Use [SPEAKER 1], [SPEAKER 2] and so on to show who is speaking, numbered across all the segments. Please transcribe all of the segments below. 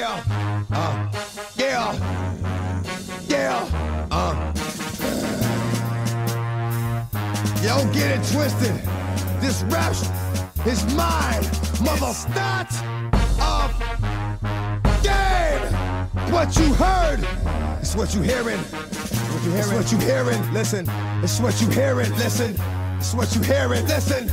[SPEAKER 1] Yeah, uh, yeah, yeah, uh. Yo, get it twisted. This rap is mine, mother. Start of game. What you heard, it's what you hearing. What you hearing? It's what you hearing. Listen, it's what you hearing. Listen, it's what you hearing. Listen.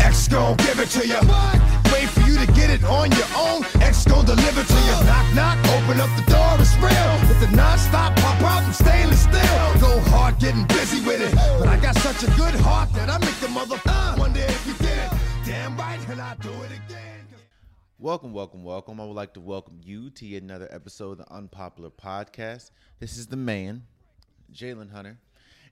[SPEAKER 1] X gon' give it to you. Wait for you to get it on your own. X deliver to you. Knock, knock, open up the door, it's real. With the non-stop pop out stainless steel. Go hard getting busy with it. But I got such a good heart that I make the mother wonder if you did it. Damn right, I do it again?
[SPEAKER 2] Welcome, welcome, welcome. I would like to welcome you to another episode of the Unpopular Podcast. This is the man, Jalen Hunter.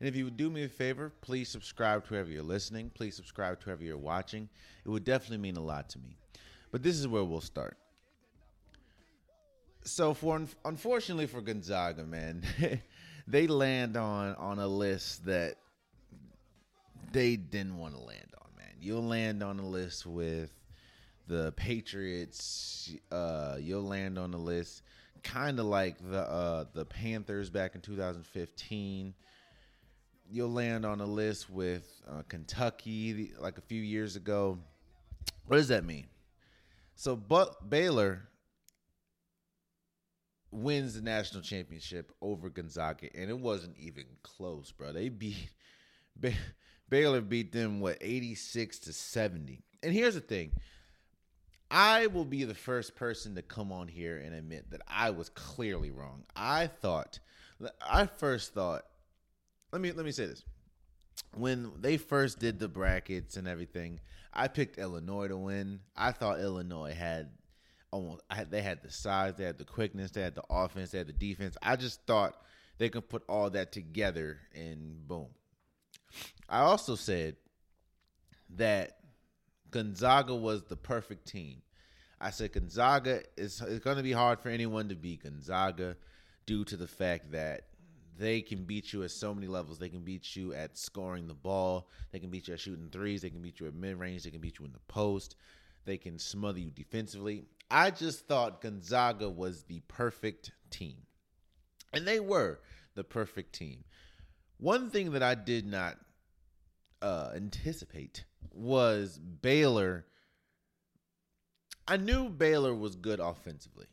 [SPEAKER 2] And if you would do me a favor, please subscribe to wherever you're listening. Please subscribe to wherever you're watching. It would definitely mean a lot to me. But this is where we'll start. So, for unfortunately for Gonzaga, man, they land on on a list that they didn't want to land on. Man, you'll land on a list with the Patriots. Uh, you'll land on the list, kind of like the uh, the Panthers back in 2015 you'll land on a list with uh, Kentucky like a few years ago. What does that mean? So, but Baylor wins the national championship over Gonzaga, and it wasn't even close, bro. They beat Baylor beat them what eighty six to seventy. And here's the thing. I will be the first person to come on here and admit that I was clearly wrong. I thought, I first thought let me let me say this. When they first did the brackets and everything, I picked Illinois to win. I thought Illinois had almost had, they had the size, they had the quickness, they had the offense, they had the defense. I just thought they could put all that together and boom. I also said that Gonzaga was the perfect team. I said Gonzaga is it's going to be hard for anyone to beat Gonzaga due to the fact that they can beat you at so many levels. They can beat you at scoring the ball. They can beat you at shooting threes. They can beat you at mid range. They can beat you in the post. They can smother you defensively. I just thought Gonzaga was the perfect team. And they were the perfect team. One thing that I did not uh, anticipate was Baylor. I knew Baylor was good offensively.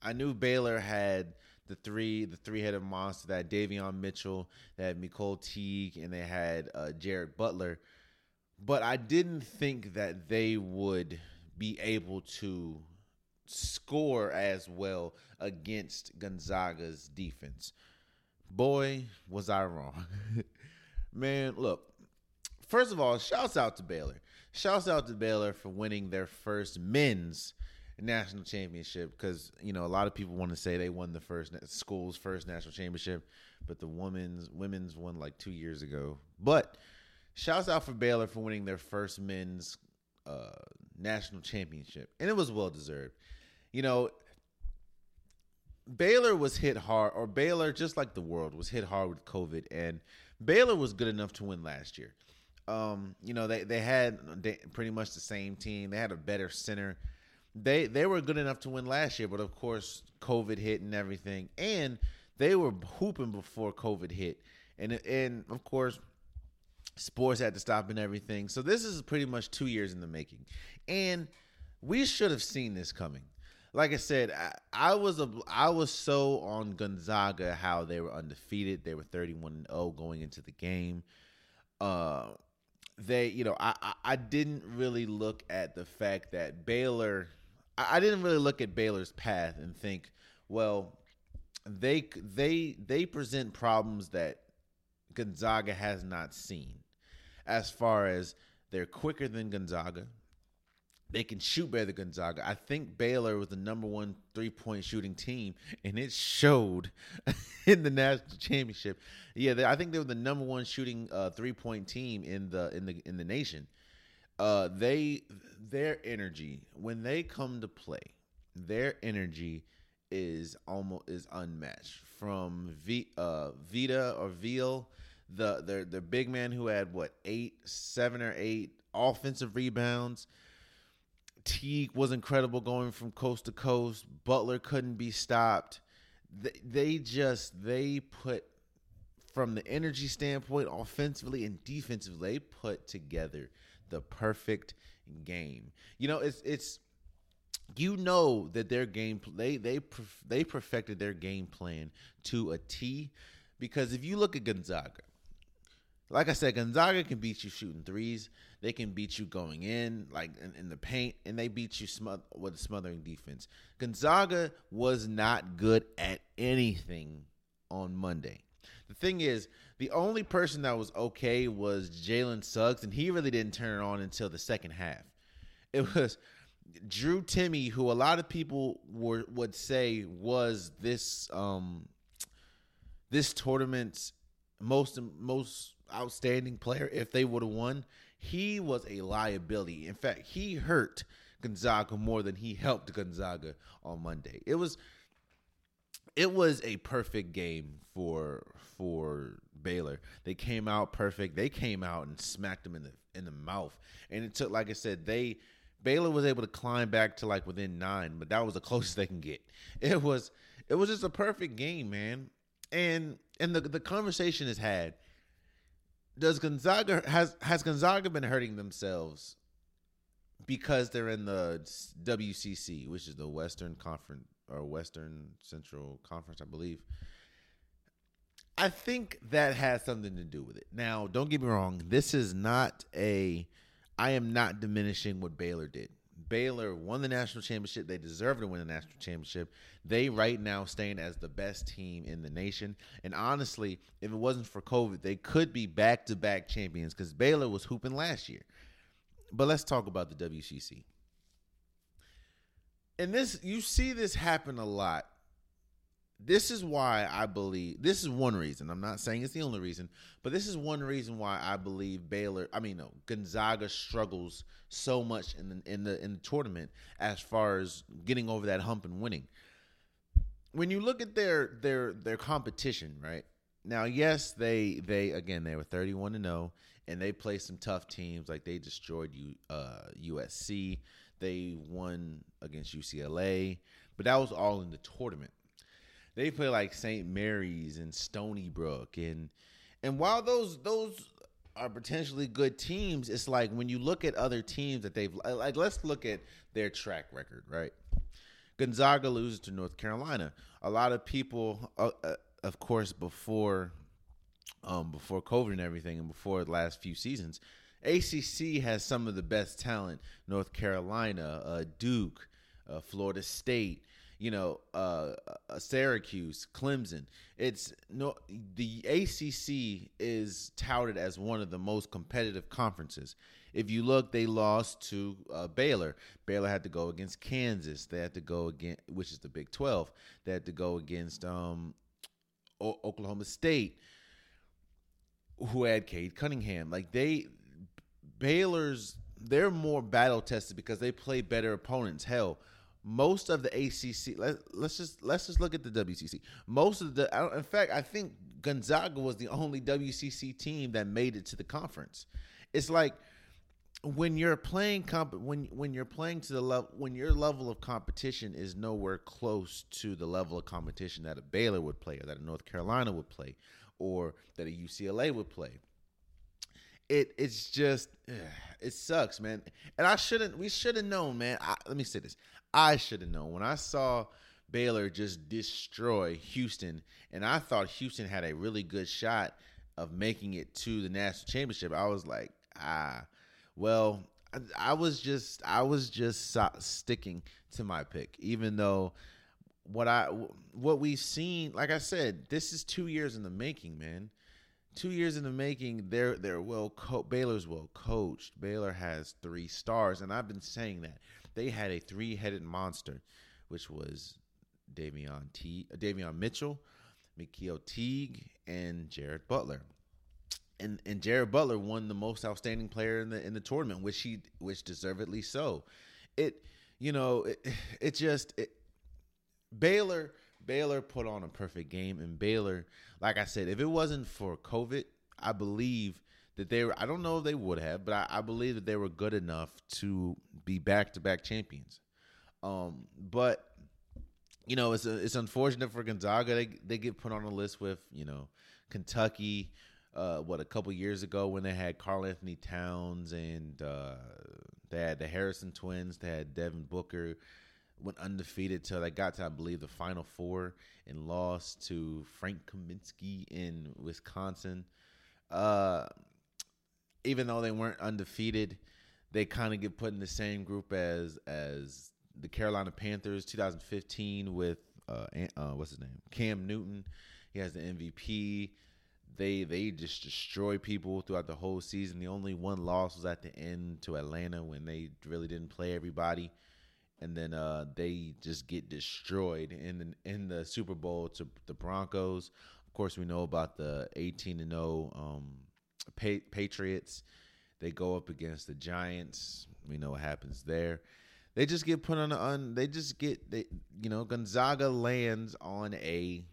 [SPEAKER 2] I knew Baylor had the three the three headed monster that Davion Mitchell, that Nicole Teague, and they had uh, Jared Butler. But I didn't think that they would be able to score as well against Gonzaga's defense. Boy, was I wrong. Man, look. First of all, shouts out to Baylor. Shouts out to Baylor for winning their first men's national championship because you know a lot of people want to say they won the first school's first national championship, but the women's women's won like two years ago. But shouts out for Baylor for winning their first men's uh, national championship, and it was well deserved. You know, Baylor was hit hard, or Baylor, just like the world, was hit hard with COVID, and Baylor was good enough to win last year. Um, you know, they they had pretty much the same team. They had a better center they they were good enough to win last year, but of course COVID hit and everything, and they were hooping before COVID hit, and and of course sports had to stop and everything. So this is pretty much two years in the making, and we should have seen this coming. Like I said, I, I was a I was so on Gonzaga how they were undefeated. They were thirty one zero oh going into the game. Uh, they you know I I didn't really look at the fact that Baylor I didn't really look at Baylor's path and think, well, they they they present problems that Gonzaga has not seen, as far as they're quicker than Gonzaga. They can shoot better than Gonzaga. I think Baylor was the number one three point shooting team, and it showed in the national championship. Yeah, they, I think they were the number one shooting uh, three point team in the in the in the nation uh, they their energy when they come to play, their energy is almost is unmatched. From v, uh, Vita or Veal, the their their big man who had what eight, seven or eight offensive rebounds, Teague was incredible going from coast to coast. Butler couldn't be stopped. They, they just they put from the energy standpoint, offensively and defensively, they put together the perfect game. You know, it's it's you know that their game they they they perfected their game plan to a T because if you look at Gonzaga, like I said, Gonzaga can beat you shooting threes. They can beat you going in, like in, in the paint, and they beat you smother, with a smothering defense. Gonzaga was not good at anything on Monday. The thing is, the only person that was okay was Jalen Suggs, and he really didn't turn it on until the second half. It was Drew Timme, who a lot of people were would say was this um this tournament's most most outstanding player if they would have won. He was a liability. In fact, he hurt Gonzaga more than he helped Gonzaga on Monday. It was it was a perfect game for for Baylor. They came out perfect. They came out and smacked them in the in the mouth. And it took like I said, they Baylor was able to climb back to like within 9, but that was the closest they can get. It was it was just a perfect game, man. And and the the conversation is had does Gonzaga has has Gonzaga been hurting themselves because they're in the WCC, which is the Western Conference or Western Central Conference, I believe. I think that has something to do with it. Now, don't get me wrong, this is not a I am not diminishing what Baylor did. Baylor won the national championship. They deserve to win the national championship. They right now stand as the best team in the nation. And honestly, if it wasn't for COVID, they could be back to back champions because Baylor was hooping last year. But let's talk about the WCC. And this, you see this happen a lot this is why I believe this is one reason. I'm not saying it's the only reason, but this is one reason why I believe Baylor, I mean no, Gonzaga struggles so much in the in the in the tournament as far as getting over that hump and winning. When you look at their their their competition, right? Now, yes, they they again they were 31 to 0 and they played some tough teams like they destroyed you uh USC, they won against UCLA, but that was all in the tournament they play like St. Mary's and Stony Brook and and while those those are potentially good teams, it's like when you look at other teams that they've like let's look at their track record, right? Gonzaga loses to North Carolina. A lot of people uh, uh, of course before um before COVID and everything and before the last few seasons, ACC has some of the best talent. North Carolina, uh, Duke, uh, Florida State, you know, uh, uh, Syracuse, Clemson. It's no the ACC is touted as one of the most competitive conferences. If you look, they lost to uh, Baylor. Baylor had to go against Kansas. They had to go against, which is the Big Twelve. They had to go against um, o- Oklahoma State, who had Cade Cunningham. Like they, Baylor's, they're more battle tested because they play better opponents. Hell most of the ACC. Let, us just let's just look at the WCC. Most of the, in fact, I think Gonzaga was the only WCC team that made it to the conference. It's like when you're playing comp when when you're playing to the level when your level of competition is nowhere close to the level of competition that a Baylor would play or that a North Carolina would play or that a UCLA would play it it's just it sucks man and i shouldn't we should have known man I, let me say this I should have known when I saw Baylor just destroy Houston, and I thought Houston had a really good shot of making it to the national championship. I was like, ah, well, I, I was just I was just sticking to my pick, even though what I what we've seen, like I said, this is two years in the making, man. Two years in the making. They're they're well. Co- Baylor's well coached. Baylor has three stars, and I've been saying that they had a three-headed monster, which was Davion T, Davion Mitchell, Mikal Teague, and Jared Butler. And and Jared Butler won the most outstanding player in the in the tournament, which he which deservedly so. It you know it, it just it, Baylor Baylor put on a perfect game, and Baylor, like I said, if it wasn't for COVID, I believe that they were. I don't know if they would have, but I, I believe that they were good enough to be back to back champions. Um, but you know, it's it's unfortunate for Gonzaga. They they get put on a list with you know Kentucky. Uh, what a couple years ago when they had Karl-Anthony Towns and uh, they had the Harrison twins. They had Devin Booker went undefeated till they got to I believe the Final Four and lost to Frank Kaminsky in Wisconsin. Uh, even though they weren't undefeated, they kind of get put in the same group as as the Carolina Panthers 2015 with uh, uh, what's his name Cam Newton. He has the MVP. They they just destroy people throughout the whole season. The only one loss was at the end to Atlanta when they really didn't play everybody, and then uh, they just get destroyed in the, in the Super Bowl to the Broncos. Of course, we know about the 18 and 0 um, Patriots. They go up against the Giants. We know what happens there. They just get put on on. They just get they you know Gonzaga lands on a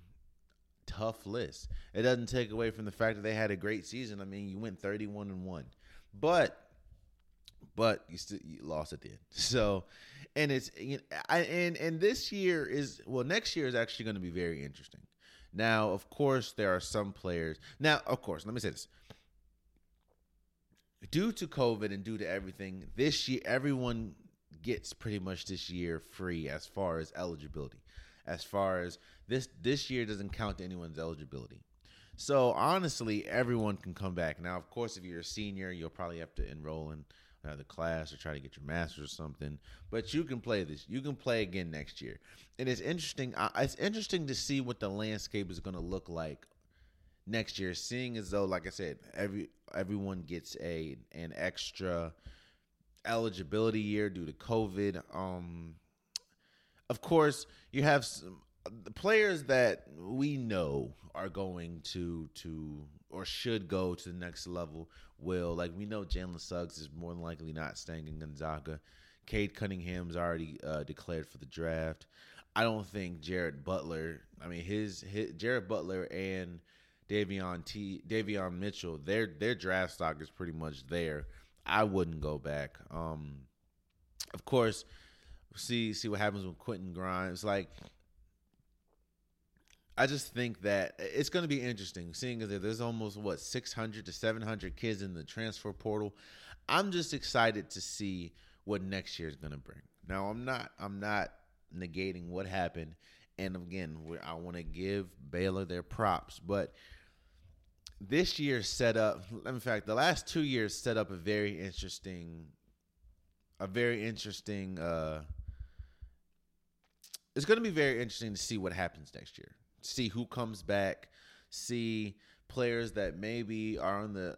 [SPEAKER 2] tough list. It doesn't take away from the fact that they had a great season. I mean, you went 31 and 1. But but you still you lost at the end. So, and it's you I, and and this year is well next year is actually going to be very interesting. Now, of course, there are some players. Now, of course, let me say this. Due to COVID and due to everything, this year everyone gets pretty much this year free as far as eligibility. As far as this this year doesn't count to anyone's eligibility. So honestly, everyone can come back. Now, of course, if you're a senior, you'll probably have to enroll in another class or try to get your master's or something. But you can play this. You can play again next year. And it's interesting. It's interesting to see what the landscape is going to look like next year. Seeing as though, like I said, every everyone gets a an extra eligibility year due to COVID. Um, of course, you have some, the players that we know are going to to or should go to the next level. Will like we know Jalen Suggs is more than likely not staying in Gonzaga. Cade Cunningham's already uh, declared for the draft. I don't think Jared Butler. I mean, his, his Jared Butler and Davion T. Davion Mitchell. Their their draft stock is pretty much there. I wouldn't go back. Um, of course, see see what happens with Quentin Grimes. Like, I just think that it's going to be interesting, seeing as there's almost what 600 to 700 kids in the transfer portal. I'm just excited to see what next year is going to bring. Now, I'm not I'm not negating what happened, and again, I want to give Baylor their props, but this year set up in fact the last two years set up a very interesting a very interesting uh it's going to be very interesting to see what happens next year see who comes back see players that maybe are on the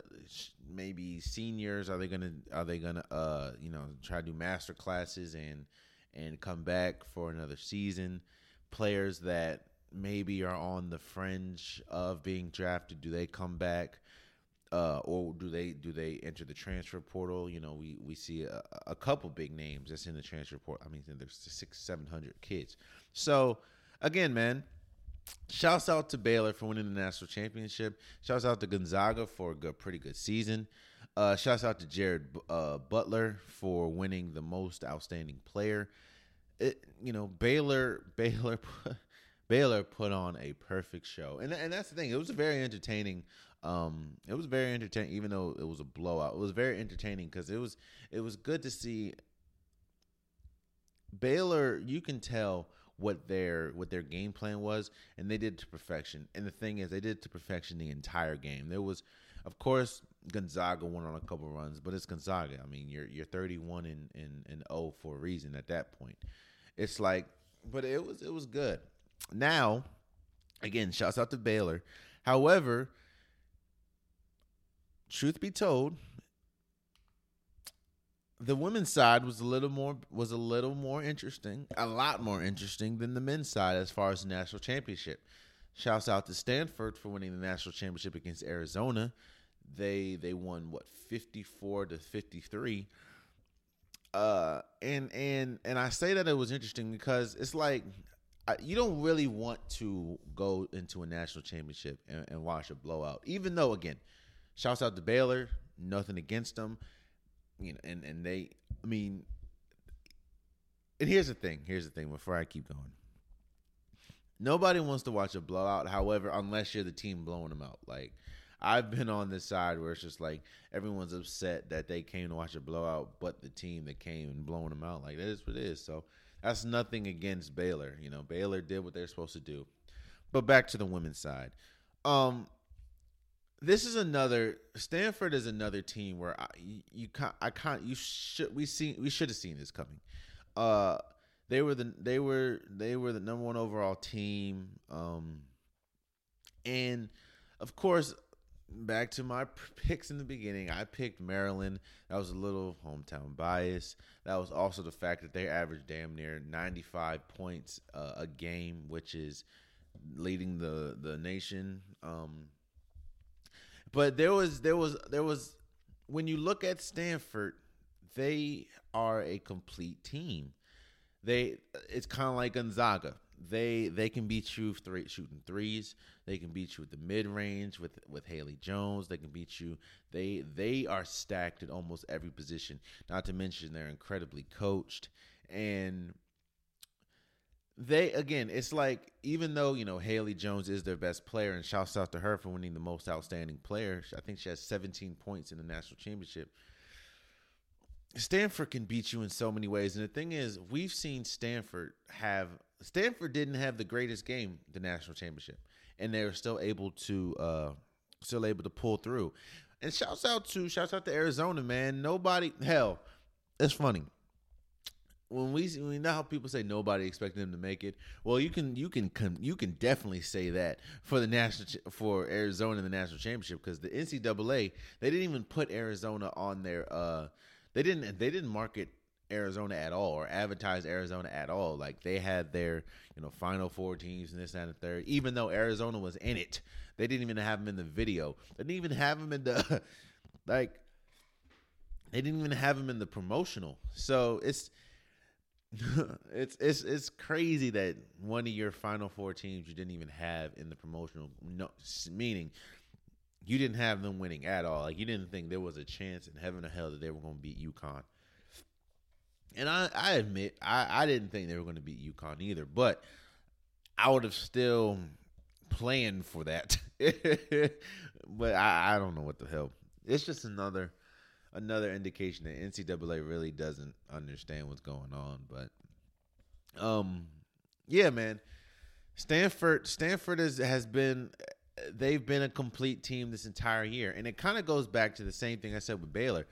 [SPEAKER 2] maybe seniors are they gonna are they gonna uh you know try to do master classes and and come back for another season players that maybe are on the fringe of being drafted, do they come back? Uh, or do they do they enter the transfer portal? You know, we we see a, a couple big names that's in the transfer portal. I mean, there's six, seven hundred kids. So again, man, shouts out to Baylor for winning the national championship. Shouts out to Gonzaga for a good, pretty good season. Uh, shouts out to Jared uh, Butler for winning the most outstanding player. It, you know, Baylor Baylor Baylor put on a perfect show, and and that's the thing. It was very entertaining. Um, it was very entertaining, even though it was a blowout. It was very entertaining because it was it was good to see Baylor. You can tell what their what their game plan was, and they did to perfection. And the thing is, they did to perfection the entire game. There was, of course, Gonzaga went on a couple runs, but it's Gonzaga. I mean, you're you're 31 and and and 0 for a reason at that point. It's like, but it was it was good. Now, again, shouts out to Baylor. However, truth be told, the women's side was a little more was a little more interesting, a lot more interesting than the men's side as far as the national championship. Shouts out to Stanford for winning the national championship against Arizona. They they won what 54 to 53. Uh and and and I say that it was interesting because it's like you don't really want to go into a national championship and, and watch a blowout. Even though, again, shouts out to Baylor. Nothing against them. You know, and and they. I mean, and here's the thing. Here's the thing. Before I keep going, nobody wants to watch a blowout. However, unless you're the team blowing them out, like. I've been on this side where it's just like everyone's upset that they came to watch a blowout, but the team that came and blowing them out, like that is what it is. So that's nothing against Baylor. You know, Baylor did what they're supposed to do. But back to the women's side. Um, this is another Stanford is another team where I you, can't I can't you should we see we should have seen this coming. Uh, they were the they were they were the number one overall team. Um, and of course, back to my picks in the beginning, I picked Maryland. That was a little hometown bias. That was also the fact that they averaged damn near 95 points uh, a game, which is leading the the nation. Um, but there was there was there was when you look at Stanford, they are a complete team. They it's kind of like Gonzaga they they can beat you three, shooting threes. They can beat you with the mid range with with Haley Jones. They can beat you. They they are stacked at almost every position. Not to mention they're incredibly coached and they again it's like even though you know haley jones is their best player and shouts out to her for winning the most outstanding player i think she has 17 points in the national championship stanford can beat you in so many ways and the thing is we've seen stanford have Stanford didn't have the greatest game the national championship, and they were still able to uh, still able to pull through. And shouts out to shouts out to Arizona, man. Nobody hell, it's funny. When we we know how people say nobody expected them to make it. Well, you can you can you can definitely say that for the national for Arizona in the national championship because the NCAA they didn't even put Arizona on their uh they didn't they didn't market Arizona at all or advertise Arizona at all. Like they had their, you know, final four teams and this and the third. Even though Arizona was in it, they didn't even have them in the video. They didn't even have them in the like. They didn't even have them in the promotional. So it's it's it's it's crazy that one of your final four teams you didn't even have in the promotional. No, meaning you didn't have them winning at all. Like you didn't think there was a chance in heaven or hell that they were going to beat UConn. And I, I admit, I, I didn't think they were going to beat UConn either, but I would have still planned for that. but I, I don't know what the hell. It's just another another indication that NCAA really doesn't understand what's going on. But um, yeah, man, Stanford Stanford is, has been they've been a complete team this entire year, and it kind of goes back to the same thing I said with Baylor.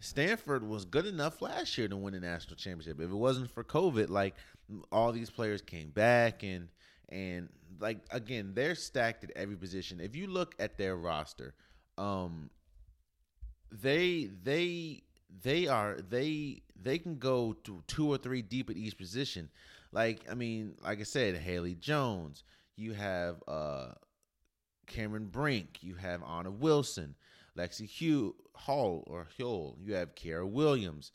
[SPEAKER 2] Stanford was good enough last year to win a national championship. If it wasn't for COVID, like all these players came back and and like again, they're stacked at every position. If you look at their roster, um they they they are they they can go to two or three deep at each position. Like I mean, like I said, Haley Jones, you have uh Cameron Brink, you have Anna Wilson, Lexi Hugh Hall or Hull. You have Kara Williams.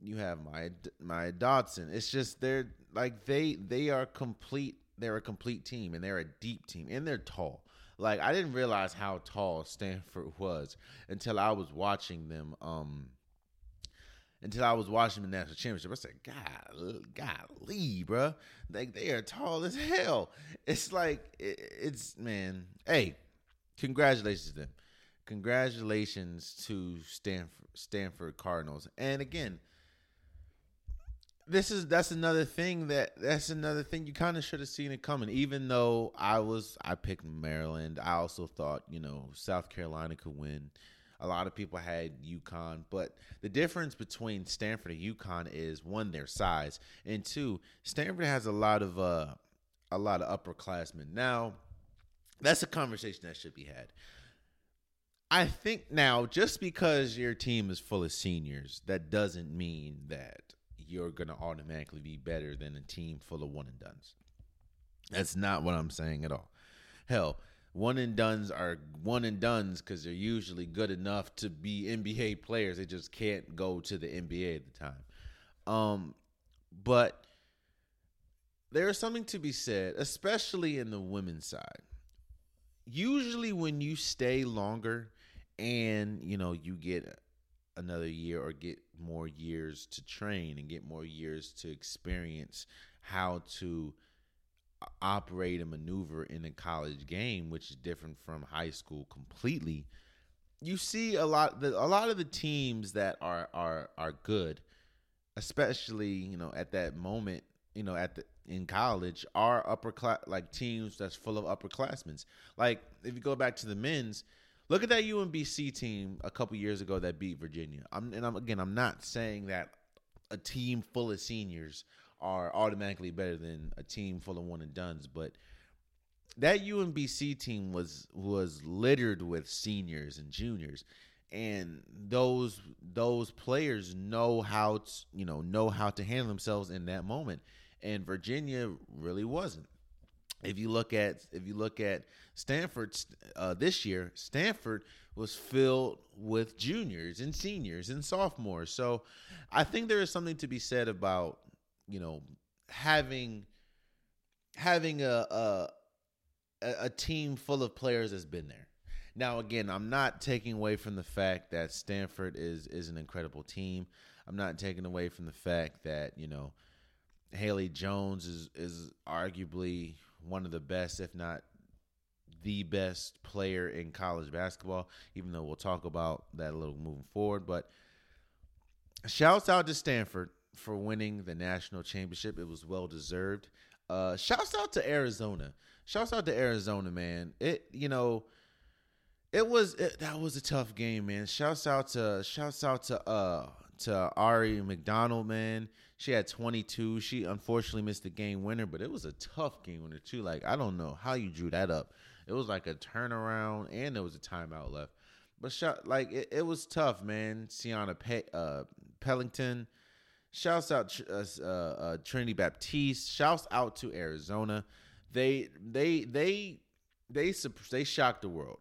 [SPEAKER 2] You have my my Dodson. It's just they're like they they are complete. They're a complete team and they're a deep team and they're tall. Like I didn't realize how tall Stanford was until I was watching them. Um, until I was watching the national championship. I said, God, golly, bro. Like they are tall as hell. It's like it, it's man. Hey, congratulations to them congratulations to Stanford Stanford Cardinals. And again, this is that's another thing that that's another thing you kind of should have seen it coming. Even though I was I picked Maryland, I also thought you know South Carolina could win. A lot of people had UConn, but the difference between Stanford and UConn is one their size, and two Stanford has a lot of uh a lot of upperclassmen. Now, that's a conversation that should be had. I think now, just because your team is full of seniors, that doesn't mean that you're going to automatically be better than a team full of one and duns. That's not what I'm saying at all. Hell, one and duns are one and duns because they're usually good enough to be NBA players. They just can't go to the NBA at the time. Um, but there is something to be said, especially in the women's side. Usually, when you stay longer and you know you get another year or get more years to train and get more years to experience how to uh, operate and maneuver in a college game, which is different from high school completely. You see a lot the, a lot of the teams that are are are good, especially you know at that moment you know at the in college are upper class like teams that's full of upperclassmen. Like if you go back to the men's, look at that UMBC team a couple years ago that beat Virginia. I'm and I'm again I'm not saying that a team full of seniors are automatically better than a team full of one and duns, but that UMBC team was was littered with seniors and juniors. And those those players know how to you know know how to handle themselves in that moment. And Virginia really wasn't if you look at if you look at Stanford uh, this year Stanford was filled with juniors and seniors and sophomores so I think there is something to be said about you know having having a a, a team full of players that's been there. Now again, I'm not taking away from the fact that Stanford is is an incredible team. I'm not taking away from the fact that, you know, Haley Jones is is arguably one of the best if not the best player in college basketball, even though we'll talk about that a little moving forward, but shouts out to Stanford for winning the national championship. It was well deserved. Uh, shouts out to Arizona. Shouts out to Arizona, man. It you know, it was it, that was a tough game, man. Shouts out to shouts out to uh to Aari McDonald, man. She had 22. She unfortunately missed the game winner, but it was a tough game winner too. Like I don't know how you drew that up. It was like a turnaround, and there was a timeout left. But shot like it, it was tough, man. Shaina Pe- uh, Pellington Shouts out uh, uh, uh, Trinity Baptiste. Shouts out to Arizona. They they they they they shocked the world.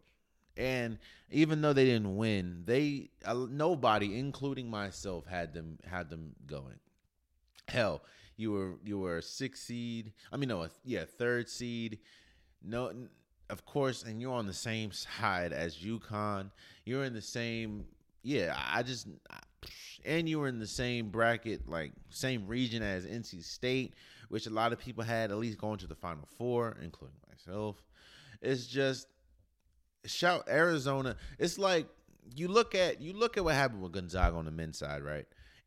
[SPEAKER 2] And even though they didn't win, they uh, nobody, including myself, had them had them going. Hell, you were you were a six seed. I mean, no, a, yeah, third seed. No, of course, and you're on the same side as UConn. You're in the same. Yeah, I just and you were in the same bracket, like same region as NC State, which a lot of people had at least going to the Final Four, including myself. It's just shout Arizona. It's like you look at you look at what happened with Gonzaga on the men's side, right?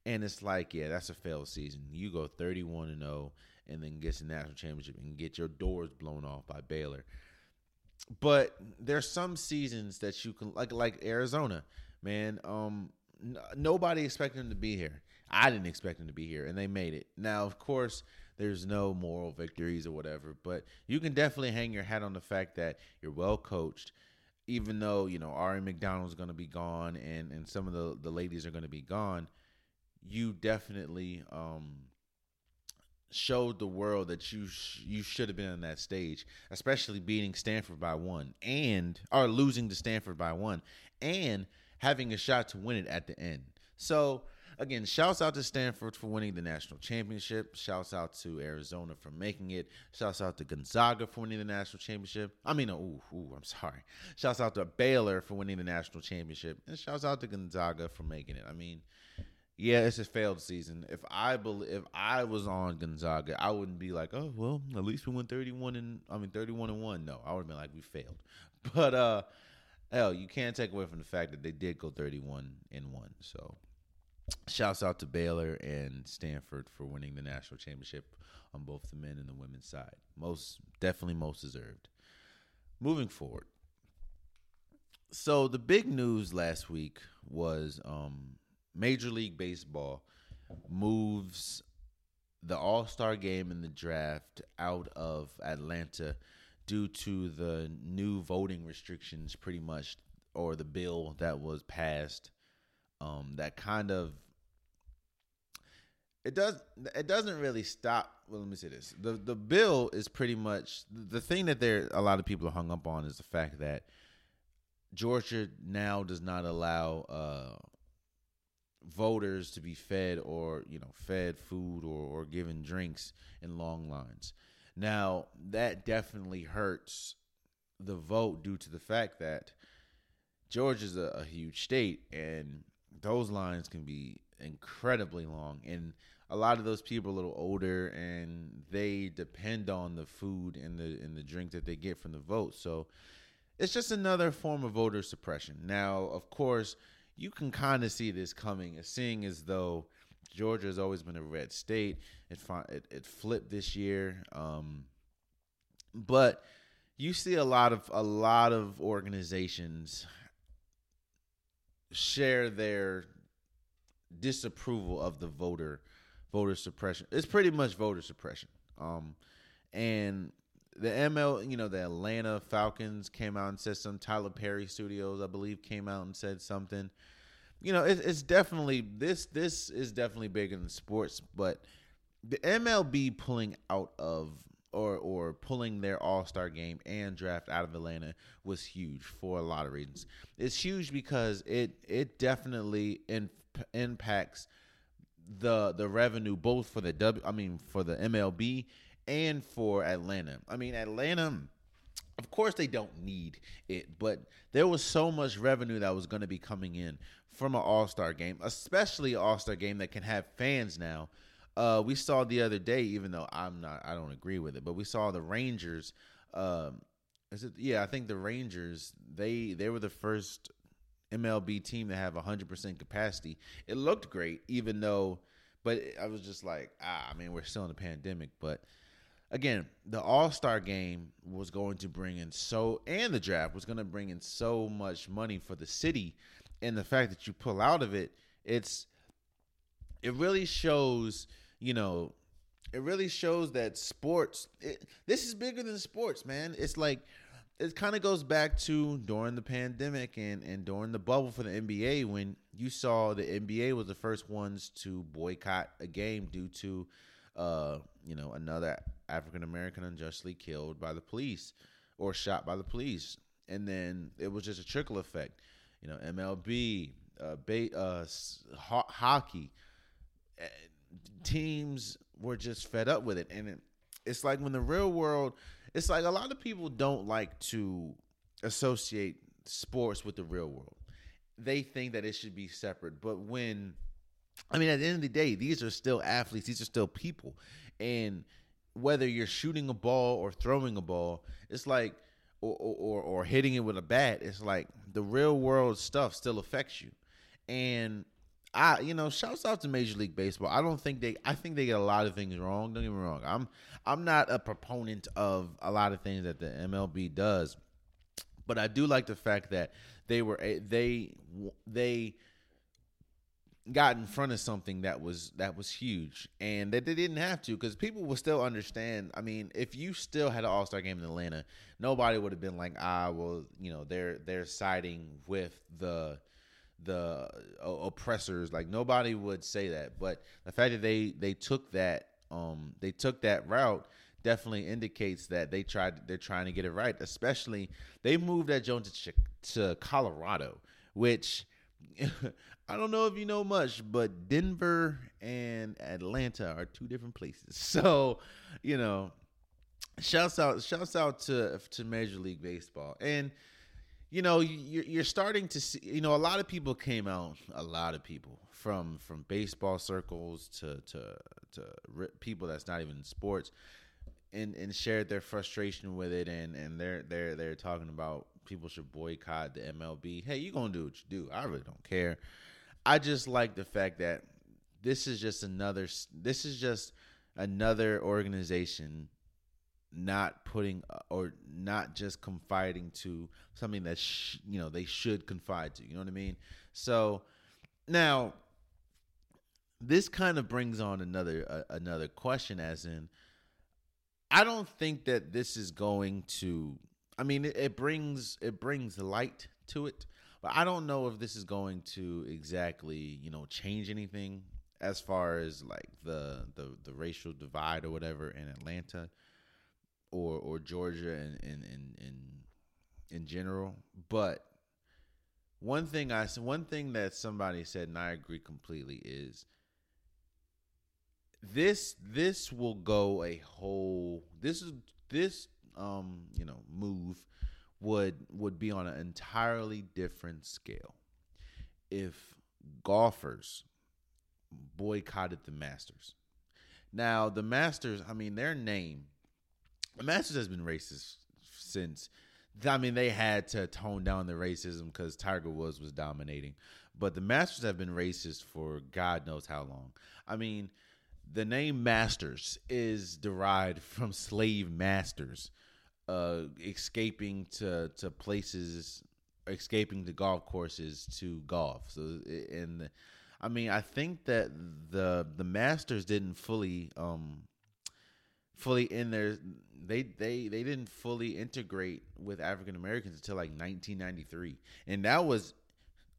[SPEAKER 2] And it's like, yeah, that's a failed season. You go 31 and 0 and then get the national championship and get your doors blown off by Baylor. But there's some seasons that you can like like Arizona, man. Um nobody expected them to be here. I didn't expect them to be here, and they made it. Now, of course, there's no moral victories or whatever, but you can definitely hang your hat on the fact that you're well coached. Even though you know Aari McDonald's going to be gone, and and some of the the ladies are going to be gone, you definitely um, showed the world that you sh- you should have been on that stage, especially beating Stanford by one and or losing to Stanford by one and having a shot to win it at the end. So again, shouts out to Stanford for winning the national championship. Shouts out to Arizona for making it. Shouts out to Gonzaga for winning the national championship. I mean, ooh, ooh, I'm sorry. Shouts out to Baylor for winning the national championship, and shouts out to Gonzaga for making it. I mean, yeah, it's a failed season. If I believe, if I was on Gonzaga, I wouldn't be like, oh well, at least we won 31 and I mean 31 and one. No, I would have been like, we failed. But uh hell, you can't take away from the fact that they did go 31 and 1. So, shouts out to Baylor and Stanford for winning the national championship on both the men and the women's side. Most definitely most deserved. Moving forward. So, the big news last week was um, Major League Baseball moves the All Star game and the draft out of Atlanta due to the new voting restrictions, pretty much, or the bill that was passed, um, that kind of it does it doesn't really stop. Well, let me say this: the the bill is pretty much the thing that there a lot of people are hung up on is the fact that Georgia now does not allow uh, voters to be fed or you know fed food or, or given drinks in long lines. Now, that definitely hurts the vote due to the fact that Georgia's a, a huge state, and those lines can be incredibly long. And a lot of those people are a little older, and they depend on the food and the and the drink that they get from the vote. So it's just another form of voter suppression. Now, of course, you can kind of see this coming, seeing as though Georgia has always been a red state. It it, it flipped this year, um, but you see a lot of a lot of organizations share their disapproval of the voter voter suppression. It's pretty much voter suppression. Um, and the ML, you know, the Atlanta Falcons came out and said some. Tyler Perry Studios, I believe, came out and said something. You know, it, it's definitely this. This is definitely bigger than sports, but the MLB pulling out of or or pulling their All Star game and draft out of Atlanta was huge for a lot of reasons. It's huge because it it definitely in, impacts the the revenue both for the W I mean for the MLB and for Atlanta. I mean Atlanta of course they don't need it, but there was so much revenue that was going to be coming in from an All-Star game, especially an All-Star game that can have fans now. Uh, we saw the other day, even though I'm not, I don't agree with it, but we saw the Rangers. Um, is it? Yeah, I think the Rangers. They they were the first MLB team to have 100% capacity. It looked great, even though, but I was just like, ah, I mean, we're still in the pandemic. But again, the All Star game was going to bring in so, and the draft was going to bring in so much money for the city. And the fact that you pull out of it, it's, it really shows, you know, it really shows that sports, it, this is bigger than sports, man. It's like, it kind of goes back to during the pandemic and, and during the bubble for the NBA when you saw the NBA was the first ones to boycott a game due to uh, you know another African American unjustly killed by the police or shot by the police. And then it was just a trickle effect. You know MLB uh, uh, ho- hockey eh, teams were just fed up with it. And it, it's like when the real world it's like a lot of people don't like to associate sports with the real world. They think that it should be separate, but when I mean, at the end of the day, these are still athletes. These are still people, and whether you're shooting a ball or throwing a ball, it's like, or or, or hitting it with a bat, it's like the real world stuff still affects you, and I, you know, shouts out to Major League Baseball. I don't think they. I think they get a lot of things wrong. Don't get me wrong. I'm, I'm not a proponent of a lot of things that the MLB does, but I do like the fact that they were they they got in front of something that was that was huge and that they didn't have to because people will still understand i mean if you still had an all-star game in atlanta nobody would have been like ah well you know they're they're siding with the the oppressors. Like nobody would say that, but the fact that they they took that um they took that route definitely indicates that they tried they're trying to get it right. Especially they moved that Jones to, to Colorado, which I don't know if you know much, but Denver and Atlanta are two different places. So, you know, shouts out shouts out to to Major League Baseball and you know you're, you're starting to see you know a lot of people came out a lot of people from from baseball circles to to to people that's not even in sports and and shared their frustration with it and and they're they're they're talking about people should boycott the MLB hey you're going to do what you do. I really don't care. I just like the fact that this is just another this is just another organization not putting uh, or not just confiding to something that sh- you know they should confide to. You know what i mean? So now this kind of brings on another uh, another question as in i don't think that this is going to i mean it, it brings it brings light to it but i don't know if this is going to exactly you know change anything as far as like the the the racial divide or whatever in atlanta or or Georgia and in in in, in general. But one thing I one thing that somebody said, and I agree completely, is this this will go a whole this is this um you know move would would be on an entirely different scale if golfers boycotted the Masters. Now, the Masters, I mean, their name, the Masters has been racist since. I mean, they had to tone down the racism because Tiger Woods was dominating, but the Masters have been racist for God knows how long. I mean, the name Masters is derived from slave masters, uh, escaping to to places, escaping to golf courses to golf. So, and I mean, I think that the the Masters didn't fully um fully in their they they they didn't fully integrate with African Americans until like 1993, and that was,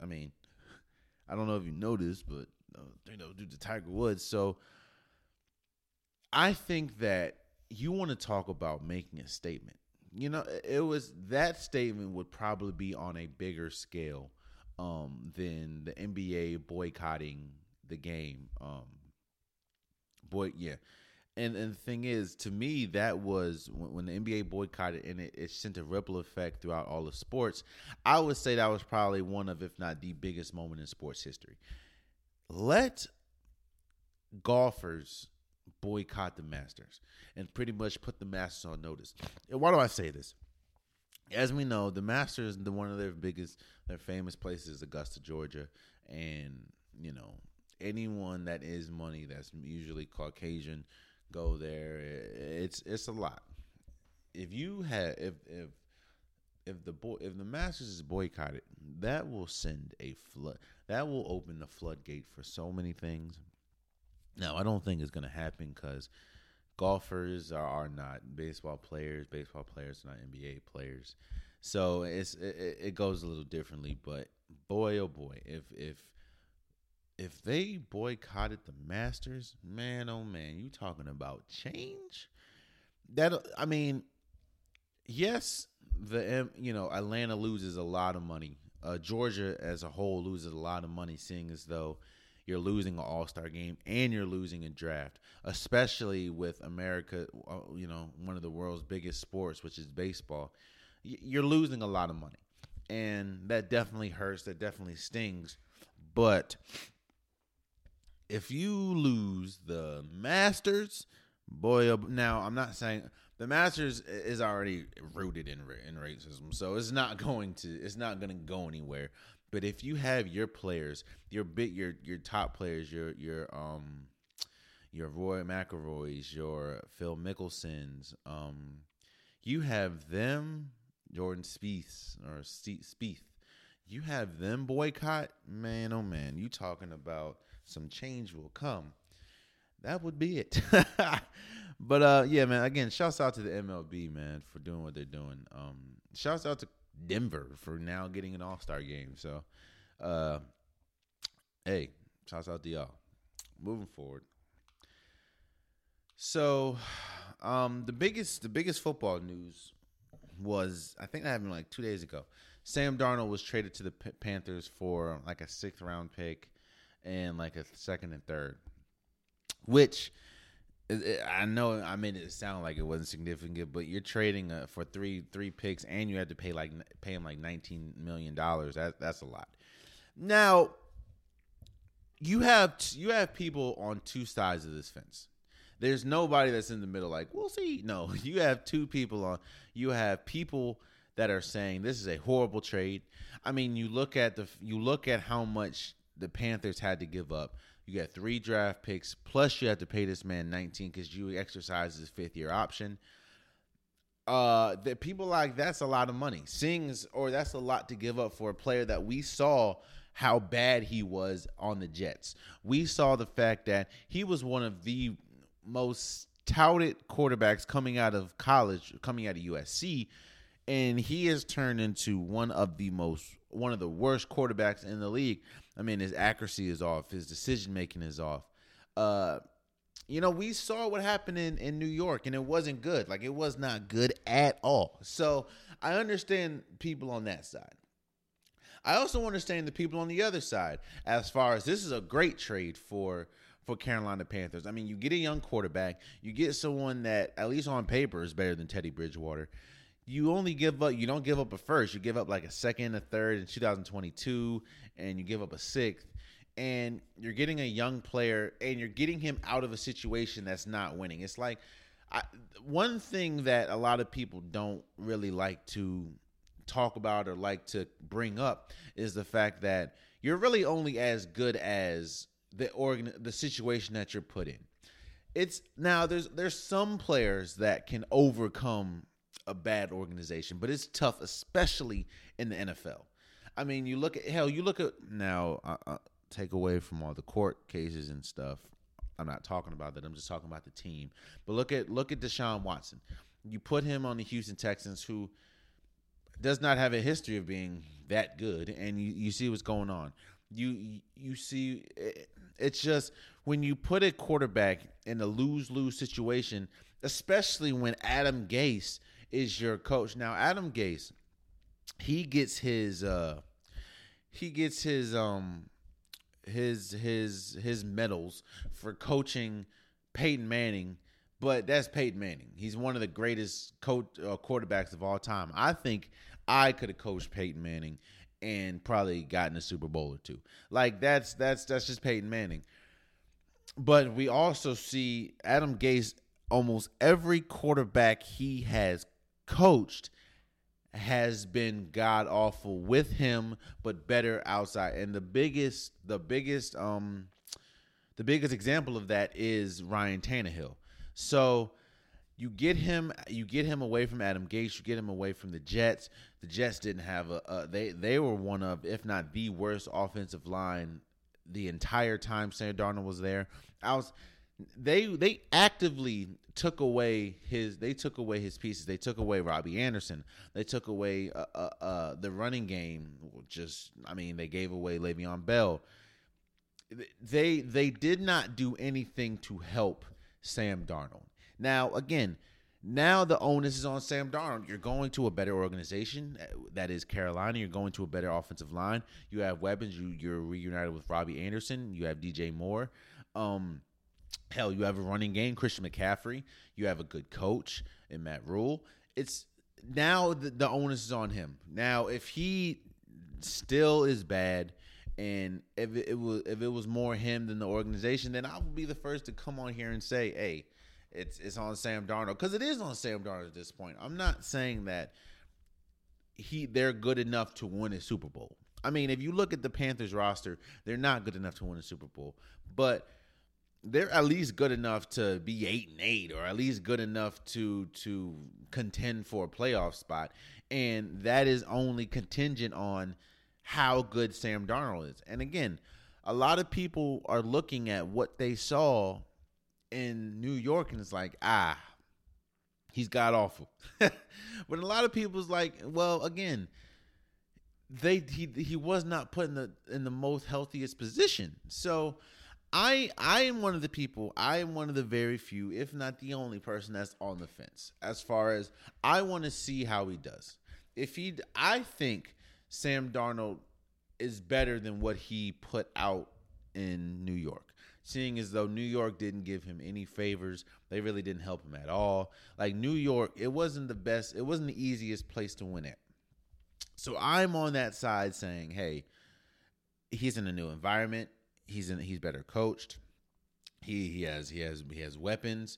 [SPEAKER 2] I mean, I don't know if you noticed, but uh, you know, due to Tiger Woods. So I think that you want to talk about making a statement. You know, it was that statement would probably be on a bigger scale um, than the NBA boycotting the game. Um, boy, yeah. And, and the thing is, to me, that was when, when the NBA boycotted and it, it sent a ripple effect throughout all of sports. I would say that was probably one of, if not the biggest moment in sports history. Let golfers boycott the Masters and pretty much put the Masters on notice. And why do I say this? As we know, the Masters, the one of their biggest, their famous places is Augusta, Georgia, and you know anyone that is money that's usually Caucasian go there. It's it's a lot. If you have if if if the boy if the Masters is boycotted, that will send a flood. That will open the floodgate for so many things. Now, I don't think it's going to happen because golfers are, are, not baseball players. Baseball players are not NBA players. So it's it, it goes a little differently. But boy, oh boy, if if if they boycotted the Masters, man, oh man, you talking about change? That I mean, yes, the you know Atlanta loses a lot of money. Uh, Georgia as a whole loses a lot of money, seeing as though you're losing an All Star game and you're losing a draft, especially with America, uh, you know, one of the world's biggest sports, which is baseball. You're losing a lot of money, and that definitely hurts. That definitely stings. But if you lose the Masters, boy, now I'm not saying the Masters is already rooted in in racism, so it's not going to it's not going to go anywhere. But if you have your players, your big your your top players, your your um your Roy McIlroys, your Phil Mickelsons, um, you have them, Jordan Spieth or Spieth, you have them boycott, man, oh man, you talking about some change will come. That would be it. but uh yeah, man, again, shouts out to the MLB, man, for doing what they're doing. Um shouts out to Denver for now getting an All Star game. So, uh, hey, shouts out to y'all. Moving forward. So, um, the biggest the biggest football news was I think that happened like two days ago. Sam Darnold was traded to the P- Panthers for like a sixth round pick and like a second and third, which I know I made it sound like it wasn't significant, but you're trading uh, for three three picks, and you had to pay like pay him like 19 million dollars. That that's a lot. Now, you have you have people on two sides of this fence. There's nobody that's in the middle. Like we'll see. No, you have two people on. You have people that are saying this is a horrible trade. I mean, you look at the you look at how much the Panthers had to give up you got three draft picks, plus you have to pay this man 19 because you exercise his fifth year option. Uh, that people like that's a lot of money. Sings or that's a lot to give up for a player that we saw how bad he was on the Jets. We saw the fact that he was one of the most touted quarterbacks coming out of college, coming out of USC, and he has turned into one of the most one of the worst quarterbacks in the league. I mean, his accuracy is off, his decision making is off. Uh, you know, we saw what happened in, in New York, and it wasn't good. Like, it was not good at all. So, I understand people on that side. I also understand the people on the other side as far as this is a great trade for for Carolina Panthers. I mean, you get a young quarterback, you get someone that at least on paper is better than Teddy Bridgewater you only give up you don't give up a first. You give up like a second a third in 2022 and you give up a sixth. And you're getting a young player and you're getting him out of a situation that's not winning. It's like I, one thing that a lot of people don't really like to talk about or like to bring up is the fact that you're really only as good as the organ the situation that you're put in. It's now there's there's some players that can overcome a bad organization, but it's tough, especially in the NFL. I mean, you look at hell. You look at now. Uh, uh, take away from all the court cases and stuff. I'm not talking about that. I'm just talking about the team. But look at look at Deshaun Watson. You put him on the Houston Texans, who does not have a history of being that good, and you, you see what's going on. You you see, it, it's just when you put a quarterback in a lose lose situation, especially when Adam Gase is your coach. Now, Adam Gase, he gets his uh he gets his um his his his medals for coaching Peyton Manning, but that's Peyton Manning. He's one of the greatest coach uh, quarterbacks of all time. I think I could have coached Peyton Manning and probably gotten a Super Bowl or two. Like that's that's that's just Peyton Manning. But we also see Adam Gase almost every quarterback he has coached has been god awful with him, but better outside. And the biggest, the biggest, um, the biggest example of that is Ryan Tannehill. So you get him, you get him away from Adam Gase, you get him away from the Jets. The Jets didn't have a, a they they were one of, if not the worst offensive line the entire time Sam Darnold was there. I was they they actively took away his they took away his pieces. They took away Robbie Anderson. They took away uh, uh, uh, the running game. Just I mean, they gave away Le'Veon Bell. They they did not do anything to help Sam Darnold. Now again, now the onus is on Sam Darnold. You're going to a better organization uh, that is Carolina. You're going to a better offensive line. You have weapons. You you're reunited with Robbie Anderson. You have DJ Moore. Um, Hell, you have a running game, Christian McCaffrey. You have a good coach in Matt Rhule. It's now the, the onus is on him. Now, if he still is bad, and if it, it, was if it was more him than the organization, then I would be the first to come on here and say, "Hey, it's it's on Sam Darnold," because it is on Sam Darnold at this point. I'm not saying that he they're good enough to win a Super Bowl. I mean, if you look at the Panthers roster, they're not good enough to win a Super Bowl, but they're at least good enough to be eight and eight, or at least good enough to to contend for a playoff spot, and that is only contingent on how good Sam Darnold is. And again, a lot of people are looking at what they saw in New York, and it's like, ah, he's got awful. but a lot of people's like, well, again, they he he was not put in the in the most healthiest position, so I I am one of the people. I am one of the very few, if not the only person that's on the fence. As far as I want to see how he does. If he, I think Sam Darnold is better than what he put out in New York. Seeing as though New York didn't give him any favors, they really didn't help him at all. Like New York, it wasn't the best. It wasn't the easiest place to win at. So I'm on that side saying, hey, he's in a new environment he's in he's better coached. He he has he has he has weapons.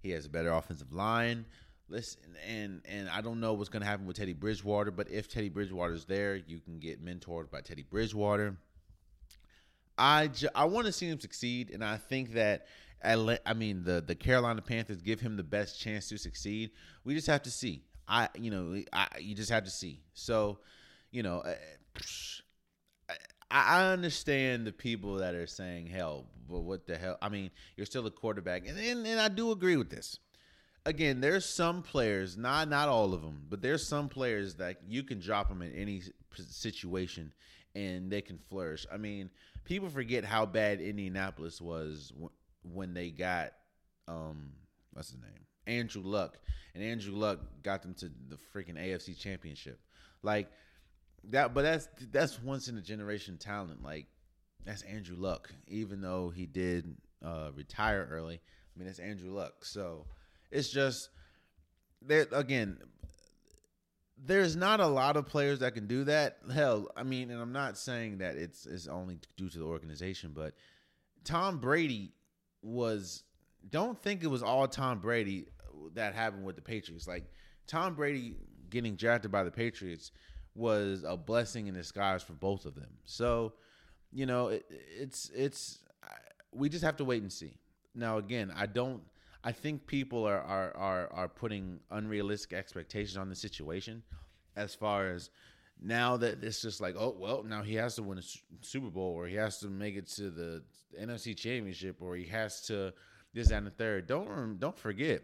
[SPEAKER 2] He has a better offensive line. Listen, and and I don't know what's going to happen with Teddy Bridgewater, but if Teddy Bridgewater is there, you can get mentored by Teddy Bridgewater. I I want to see him succeed, and I think that I mean the the Carolina Panthers give him the best chance to succeed. We just have to see. I you know I you just have to see. So, you know, uh, I understand the people that are saying, hell, but what the hell? I mean, you're still a quarterback. And, and, and I do agree with this. Again, there's some players, not not all of them, but there's some players that you can drop them in any situation and they can flourish. I mean, people forget how bad Indianapolis was when they got um what's his name? Andrew Luck. And Andrew Luck got them to the freaking AFC championship. Like that but that's that's once in a generation talent. Like that's Andrew Luck, even though he did uh, retire early. I mean, that's Andrew Luck. So it's just that again. there's not a lot of players that can do that. Hell, I mean, and I'm not saying that it's it's only due to the organization, but Tom Brady was. Don't think it was all Tom Brady that happened with the Patriots. Like Tom Brady getting drafted by the Patriots was a blessing in disguise for both of them. So, you know, it, it's it's we just have to wait and see. Now, again, I don't. I think people are are are, are putting unrealistic expectations on the situation, as far as now that it's just like, oh well, now he has to win a Super Bowl, or he has to make it to the NFC Championship, or he has to this and the third. Don't don't forget,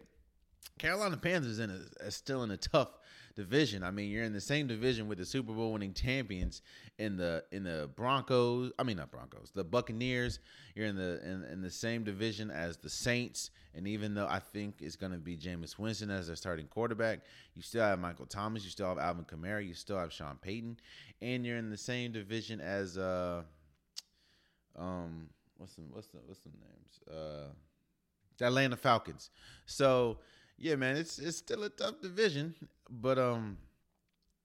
[SPEAKER 2] Carolina Panthers in a, still in a tough division. I mean, you're in the same division with the Super Bowl winning champions in the in the Broncos. I mean, not Broncos, the Buccaneers. You're in the in, in the same division as the Saints. And even though I think it's going to be Jameis Winston as their starting quarterback, you still have Michael Thomas, you still have Alvin Kamara, you still have Sean Payton, and you're in the same division as uh um what's the what's the what's the names uh the Atlanta Falcons. So yeah, man, it's it's still a tough division, but um,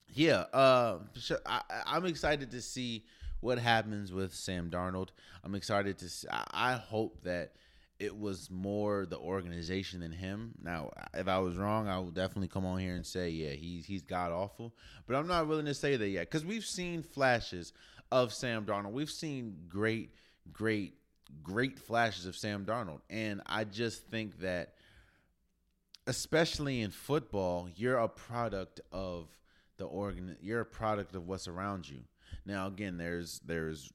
[SPEAKER 2] yeah, uh, I, I'm excited to see what happens with Sam Darnold. I'm excited to. See, I hope that it was more the organization than him. Now, if I was wrong, I will definitely come on here and say, yeah, he's he's god awful. But I'm not willing to say that yet because we've seen flashes of Sam Darnold. We've seen great, great, great flashes of Sam Darnold, and I just think that especially in football, you're a product of the organ. You're a product of what's around you. Now, again, there's there's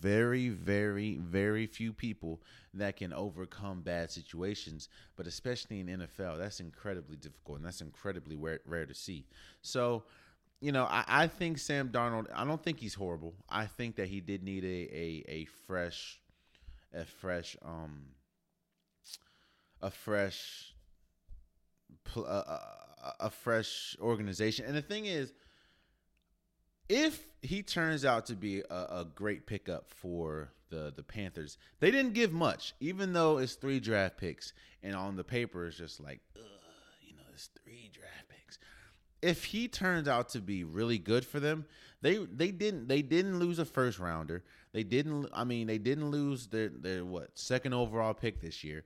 [SPEAKER 2] very, very, very few people that can overcome bad situations, but especially in NFL, that's incredibly difficult and that's incredibly rare, rare to see. So, you know, I, I, think Sam Darnold. I don't think he's horrible. I think that he did need a a, a fresh, a fresh, um, a fresh a, a, a fresh organization. And the thing is, if he turns out to be a, a, great pickup for the the Panthers, they didn't give much, even though it's three draft picks, and on the paper it's just like, you know, it's three draft picks. If he turns out to be really good for them, they they didn't they didn't lose a first rounder. They didn't. I mean, they didn't lose their their what second overall pick this year.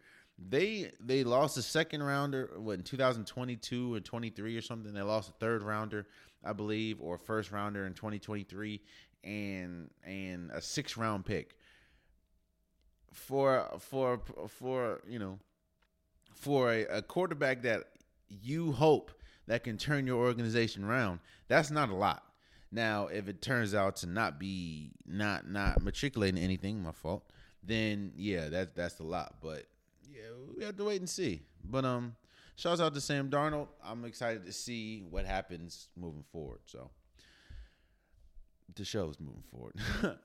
[SPEAKER 2] They they lost a second rounder what in 2022 or 23 or something. They lost a third rounder, I believe, or first rounder in 2023 and and a six round pick. For for for, you know, for a, a quarterback that you hope that can turn your organization around, that's not a lot. Now, if it turns out to not be not not matriculating anything, my fault, then yeah, that's that's a lot. But yeah, we have to wait and see. But um, shouts out to Sam Darnold. I'm excited to see what happens moving forward. So the show is moving forward.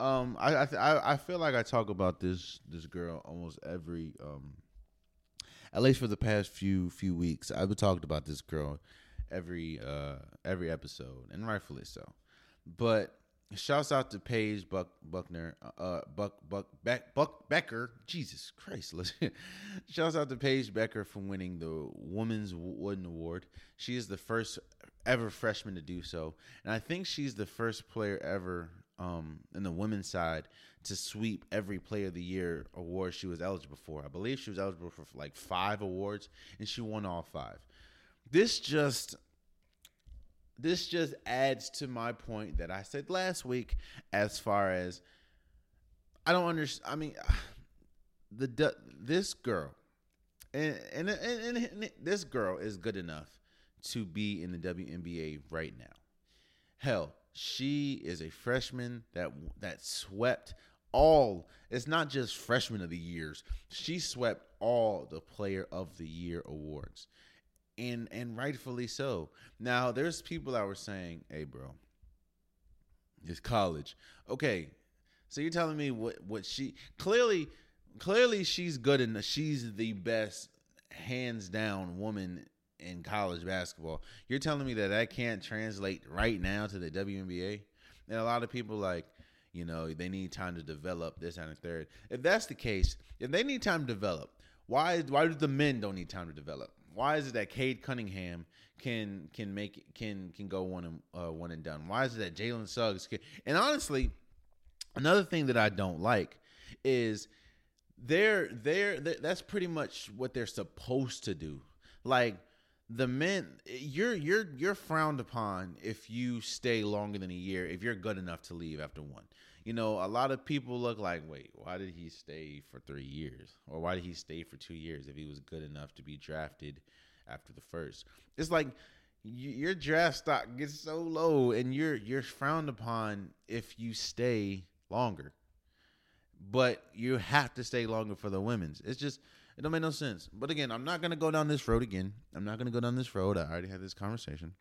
[SPEAKER 2] um, I I I feel like I talk about this this girl almost every um, at least for the past few few weeks. I've been talking about this girl every uh every episode, and rightfully so. But Shouts out to Paige Buck Buckner, uh, Buck Buck Beck Buck Becker. Jesus Christ! Shouts out to Paige Becker for winning the Women's Wooden Award. She is the first ever freshman to do so, and I think she's the first player ever um, in the women's side to sweep every Player of the Year award she was eligible for. I believe she was eligible for like five awards, and she won all five. This just this just adds to my point that I said last week as far as I don't understand. I mean, the this girl and, and and, and this girl is good enough to be in the WNBA right now. Hell, she is a freshman that that swept all. It's not just freshman of the years. She swept all the player of the year awards and and rightfully so. Now, there's people that were saying, "Hey, bro, it's college." Okay, so you're telling me what what she clearly clearly she's good and she's the best hands down woman in college basketball. You're telling me that that can't translate right now to the WNBA? And a lot of people like, you know, they need time to develop this and a third. If that's the case, if they need time to develop, why why do the men don't need time to develop? Why is it that Cade Cunningham can can make can can go one and uh, one and done? Why is it that Jalen Suggs can? And honestly, another thing that I don't like is they're they're, they're that's pretty much what they're supposed to do. Like the men you're you're you're frowned upon if you stay longer than a year if you're good enough to leave after one. You know a lot of people look like wait why did he stay for three years? Or why did he stay for two years if he was good enough to be drafted after the first? It's like your draft stock gets so low and you're you're frowned upon if you stay longer. But you have to stay longer for the women's. It's just it don't make no sense. But again, I'm not gonna go down this road again. I'm not gonna go down this road. I already had this conversation.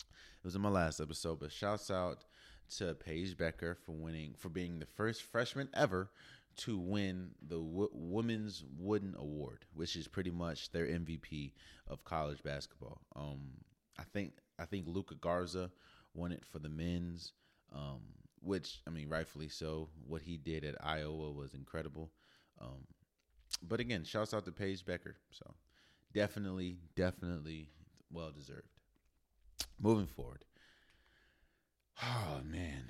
[SPEAKER 2] It was in my last episode, but shouts out to Paige Becker for winning for being the first freshman ever to win the w- Women's Wooden Award, which is pretty much their MVP of college basketball. Um, I think I think Luka Garza won it for the men's, um, which I mean rightfully so. What he did at Iowa was incredible. Um, but again, shouts out to Paige Becker. So definitely, definitely well deserved. Moving forward. Oh man.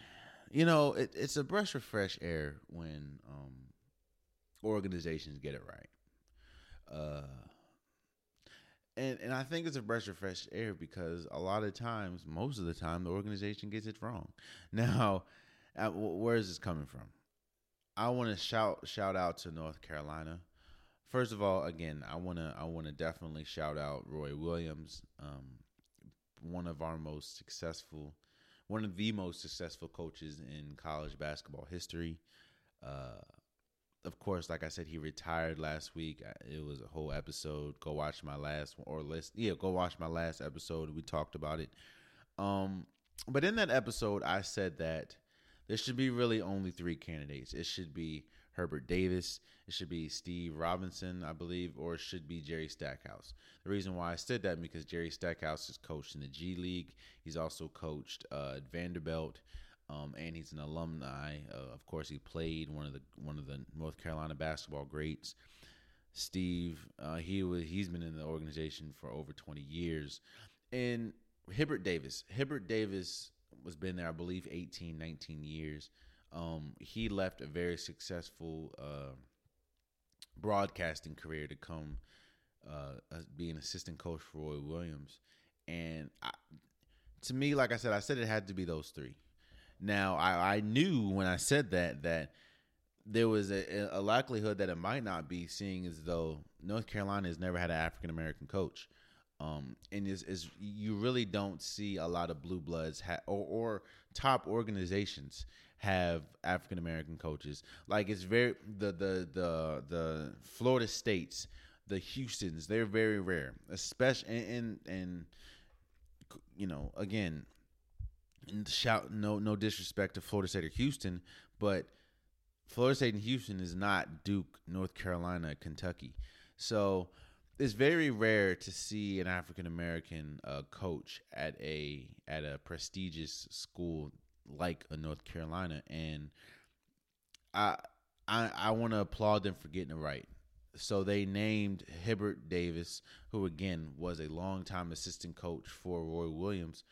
[SPEAKER 2] You know, it, it's a brush of fresh air when um, organizations get it right. Uh, and and I think it's a breath of fresh air because a lot of times, most of the time, the organization gets it wrong. Now, where is this coming from? I want to shout shout out to North Carolina. First of all, again, I wanna I wanna definitely shout out Roy Williams, um, one of our most successful, one of the most successful coaches in college basketball history. Uh, of course, like I said, he retired last week. It was a whole episode. Go watch my last or list. Yeah, go watch my last episode. We talked about it. Um, but in that episode, I said that there should be really only three candidates. It should be Hubert Davis. It should be Steve Robinson, I believe, or it should be Jerry Stackhouse. The reason why I said that because Jerry Stackhouse is coached in the G League. He's also coached uh, at Vanderbilt, um, and he's an alumni. Uh, of course, he played one of the one of the North Carolina basketball greats. Steve, uh, he was he's been in the organization for over 20 years, and Hubert Davis. Hubert Davis was been there, I believe, 18, 19 years. Um, he left a very successful uh, broadcasting career to come uh, be an assistant coach for Roy Williams. And I, to me, like I said, I said it had to be those three. Now, I, I knew when I said that that there was a, a, likelihood that it might not be, seeing as though North Carolina has never had an African American coach. Um, and is is you really don't see a lot of blue bloods ha- or, or top organizations have African American coaches. Like it's very the the the the Florida states, the Houston's, they're very rare, especially and and, and you know again, shout no no disrespect to Florida State or Houston, but Florida State and Houston is not Duke, North Carolina, Kentucky. So it's very rare to see an African American uh, coach at a at a prestigious school like a North Carolina, and I I, I want to applaud them for getting it right. So they named Hibbert Davis, who again was a longtime assistant coach for Roy Williams,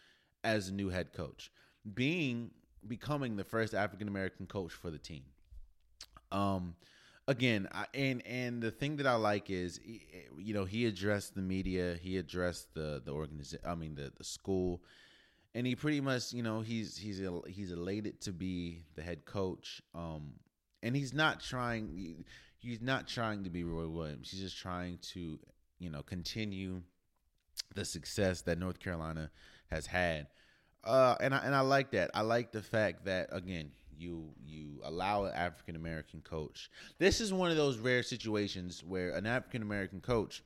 [SPEAKER 2] as a new head coach, being becoming the first African American coach for the team. Um, again, I, and and the thing that I like is, you know, he addressed the media, he addressed the the organization, I mean the the school, and he pretty much, you know, he's he's he's elated to be the head coach. Um, and he's not trying. He's not trying to be Roy Williams. He's just trying to, you know, continue the success that North Carolina has had. Uh, and I and I like that. I like the fact that again, you you allow an African American coach. This is one of those rare situations where an African American coach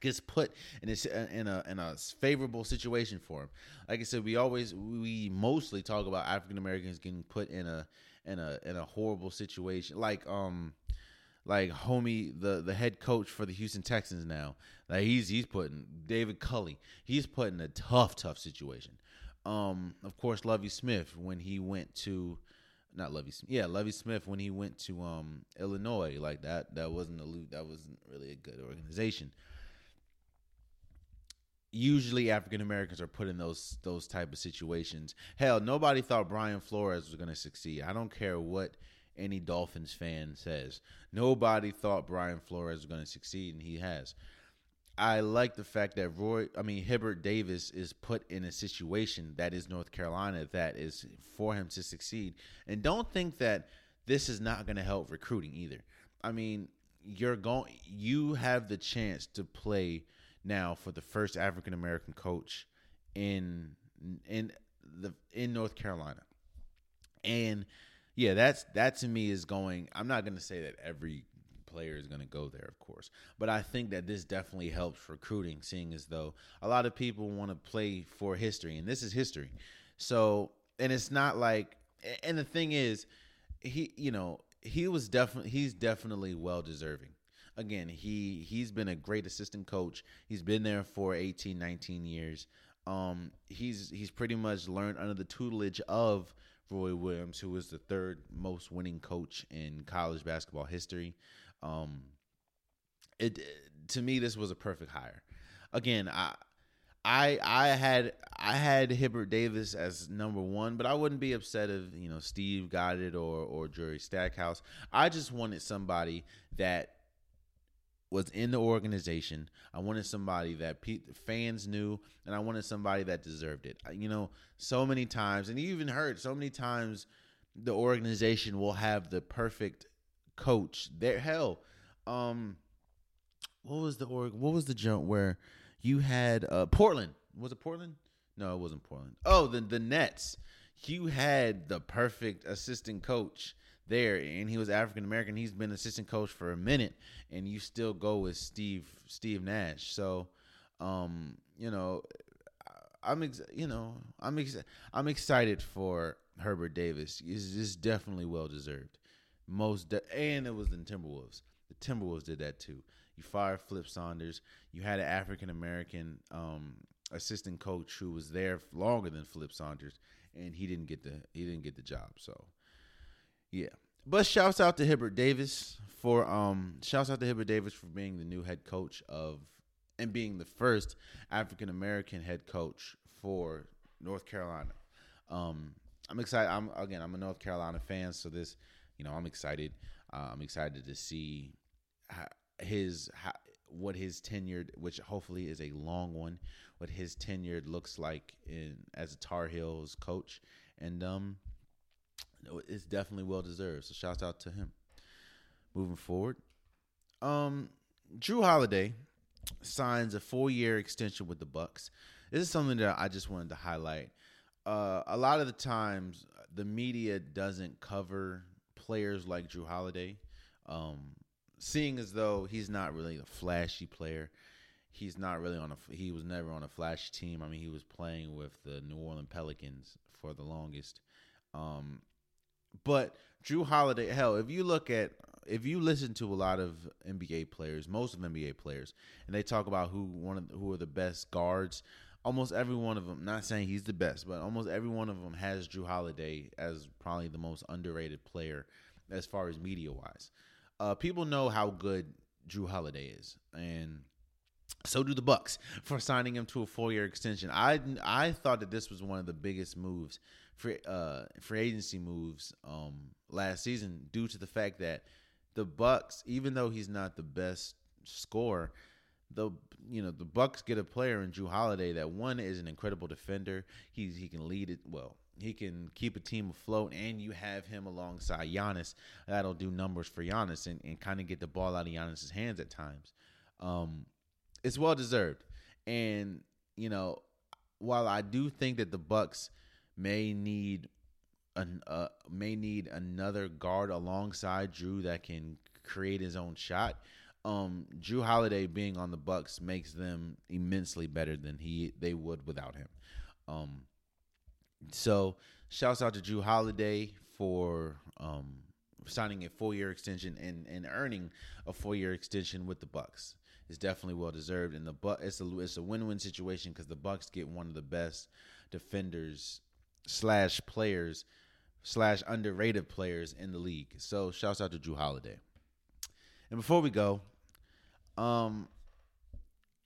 [SPEAKER 2] gets put in a, in a in a favorable situation for him. Like I said, we always we mostly talk about African Americans getting put in a in a in a horrible situation. Like um like homie the the head coach for the Houston Texans now. Like he's he's putting David Culley. He's put in a tough tough situation. Um of course Lovie Smith when he went to not Lovie Smith. Yeah, Lovie Smith when he went to um Illinois like that that wasn't a that wasn't really a good organization usually African Americans are put in those those type of situations. Hell, nobody thought Brian Flores was going to succeed. I don't care what any Dolphins fan says. Nobody thought Brian Flores was going to succeed, and he has. I like the fact that Roy, I mean Hibbert Davis, is put in a situation that is North Carolina that is for him to succeed, and don't think that this is not going to help recruiting either. I mean, you're going, you have the chance to play now for the first African American coach in in the in North Carolina. And yeah, that's that to me is going I'm not going to say that every player is going to go there, of course. But I think that this definitely helps recruiting, seeing as though a lot of people want to play for history, and this is history. So, and it's not like, and the thing is, he, you know, he was definitely, he's definitely well deserving again, he he's been a great assistant coach. He's been there for 18, 19 years. Um, he's he's pretty much learned under the tutelage of Roy Williams, who was the third most winning coach in college basketball history. Um, it to me this was a perfect hire. Again, I I I had I had Hubert Davis as number one, but I wouldn't be upset if you know Steve got it or or Jerry Stackhouse. I just wanted somebody that was in the organization. I wanted somebody that pe- fans knew, and I wanted somebody that deserved it. You know, so many times, and you even heard so many times, the organization will have the perfect coach. There, hell, um, what was the org? What was the jump where you had uh Portland? Was it Portland? No, it wasn't Portland. Oh, the the Nets. You had the perfect assistant coach there, and he was African American. He's been assistant coach for a minute, and you still go with Steve Steve Nash. So, um, you know, I'm ex- you know I'm ex- I'm excited for Herbert Davis. It's, it's definitely well deserved. Most de- and it was the Timberwolves. The Timberwolves did that too. You fired Flip Saunders. You had an African American um, assistant coach who was there longer than Flip Saunders, and he didn't get the he didn't get the job. So yeah. But shouts out to Hibbert Davis for um shouts out to Hubert Davis for being the new head coach of and being the first African American head coach for North Carolina. Um I'm excited. I'm again, I'm a North Carolina fan, so this, you know, I'm excited. Uh, I'm excited to see his how, what his tenured, which hopefully is a long one, what his tenured looks like in as a Tar Heels coach, and um, it's definitely well deserved. So shouts out to him. Moving forward, um, Jrue Holiday signs a four year extension with the Bucks. This is something that I just wanted to highlight. Uh, a lot of the times, the media doesn't cover players like Jrue Holiday, um, seeing as though he's not really a flashy player. He's not really on a. He was never on a flashy team. I mean, he was playing with the New Orleans Pelicans for the longest. Um, but Jrue Holiday, hell, if you look at if you listen to a lot of NBA players, most of NBA players, and they talk about who one of who are the best guards, almost every one of them, not saying he's the best, but almost every one of them has Jrue Holiday as probably the most underrated player as far as media wise. Uh, people know how good Jrue Holiday is, and so do the Bucks for signing him to a four year extension. I I thought that this was one of the biggest moves free uh free agency moves um last season due to the fact that the Bucks, even though he's not the best scorer, the you know the Bucks get a player in Jrue Holiday that one is an incredible defender. He's he can lead it well. He can keep a team afloat, and you have him alongside Giannis. That'll do numbers for Giannis and, and kind of get the ball out of Giannis's hands at times. Um, it's well deserved, and you know, while I do think that the Bucks may need an uh, may need another guard alongside Jrue that can create his own shot. Um, Jrue Holiday being on the Bucks makes them immensely better than he they would without him. Um, so shouts out to Jrue Holiday for um, signing a four year extension and, and earning a four year extension with the Bucks. It's definitely well deserved, and the but it's a it's a win win situation because the Bucks get one of the best defenders slash players slash underrated players in the league. So shouts out to Jrue Holiday. And before we go, um,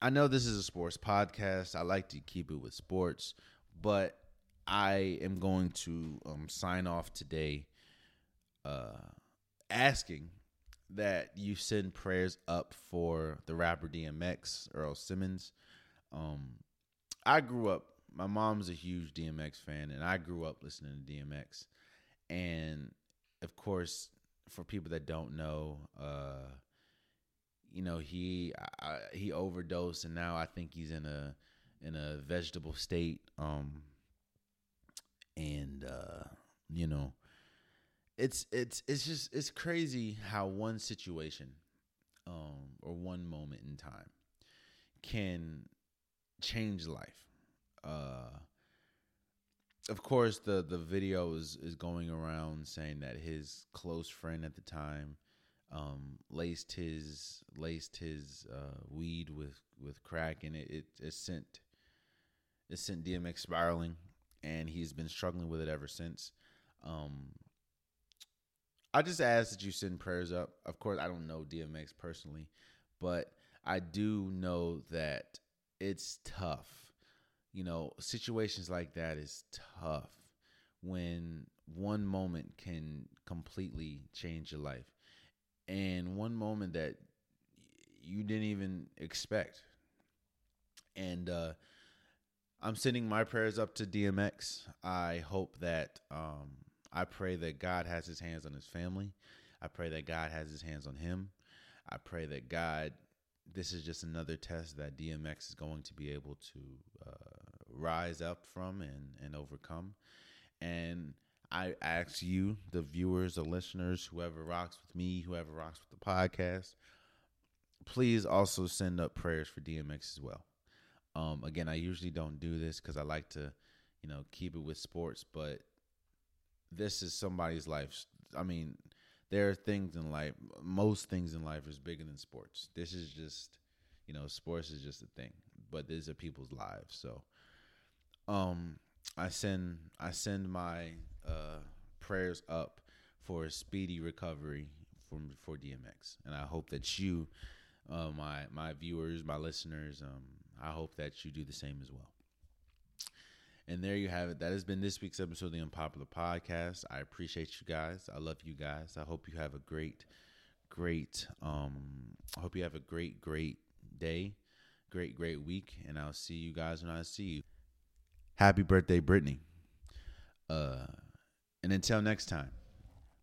[SPEAKER 2] I know this is a sports podcast. I like to keep it with sports, but I am going to um, sign off today uh, asking that you send prayers up for the rapper DMX, Earl Simmons. Um, I grew up, my mom's a huge DMX fan, and I grew up listening to DMX. And of course, for people that don't know, uh, you know he I, he overdosed, and now I think he's in a in a vegetable state. Um, and uh, you know, it's it's it's just it's crazy how one situation, um, or one moment in time, can change life. Uh, of course, the the video is is going around saying that his close friend at the time um, laced his laced his uh, weed with with crack, and it, it it sent it sent DMX spiraling, and he's been struggling with it ever since. Um, I just ask that you send prayers up. Of course, I don't know DMX personally, but I do know that it's tough. You know, situations like that is tough when one moment can completely change your life and one moment that you didn't even expect. And uh, I'm sending my prayers up to DMX. I hope that um, I pray that God has his hands on his family. I pray that God has his hands on him. I pray that God, this is just another test that DMX is going to be able to uh, rise up from and, and overcome. And I ask you, the viewers, the listeners, whoever rocks with me, whoever rocks with the podcast, please also send up prayers for DMX as well. Um, again, I usually don't do this because I like to, you know, keep it with sports, but this is somebody's life. I mean, there are things in life, most things in life is bigger than sports. This is just, you know, sports is just a thing, but these are people's lives. So, um, I send I send my uh, prayers up for a speedy recovery from for DMX, and I hope that you, uh, my my viewers, my listeners, um, I hope that you do the same as well. And there you have it. That has been this week's episode of the Unpopular Podcast. I appreciate you guys. I love you guys. I hope you have a great, great. Um, I hope you have a great, great day, great, great week, and I'll see you guys when I see you. Happy birthday, Brittany. Uh, and until next time,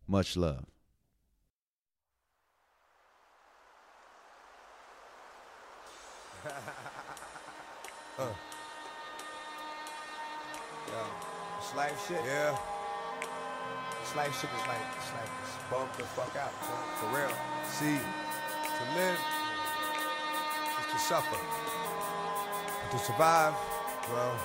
[SPEAKER 2] much love.
[SPEAKER 1] uh. Yeah. It's life shit. Yeah. It's life shit is like, it's like, it's bump the fuck out. For real. See, to live is to suffer. And to survive, well,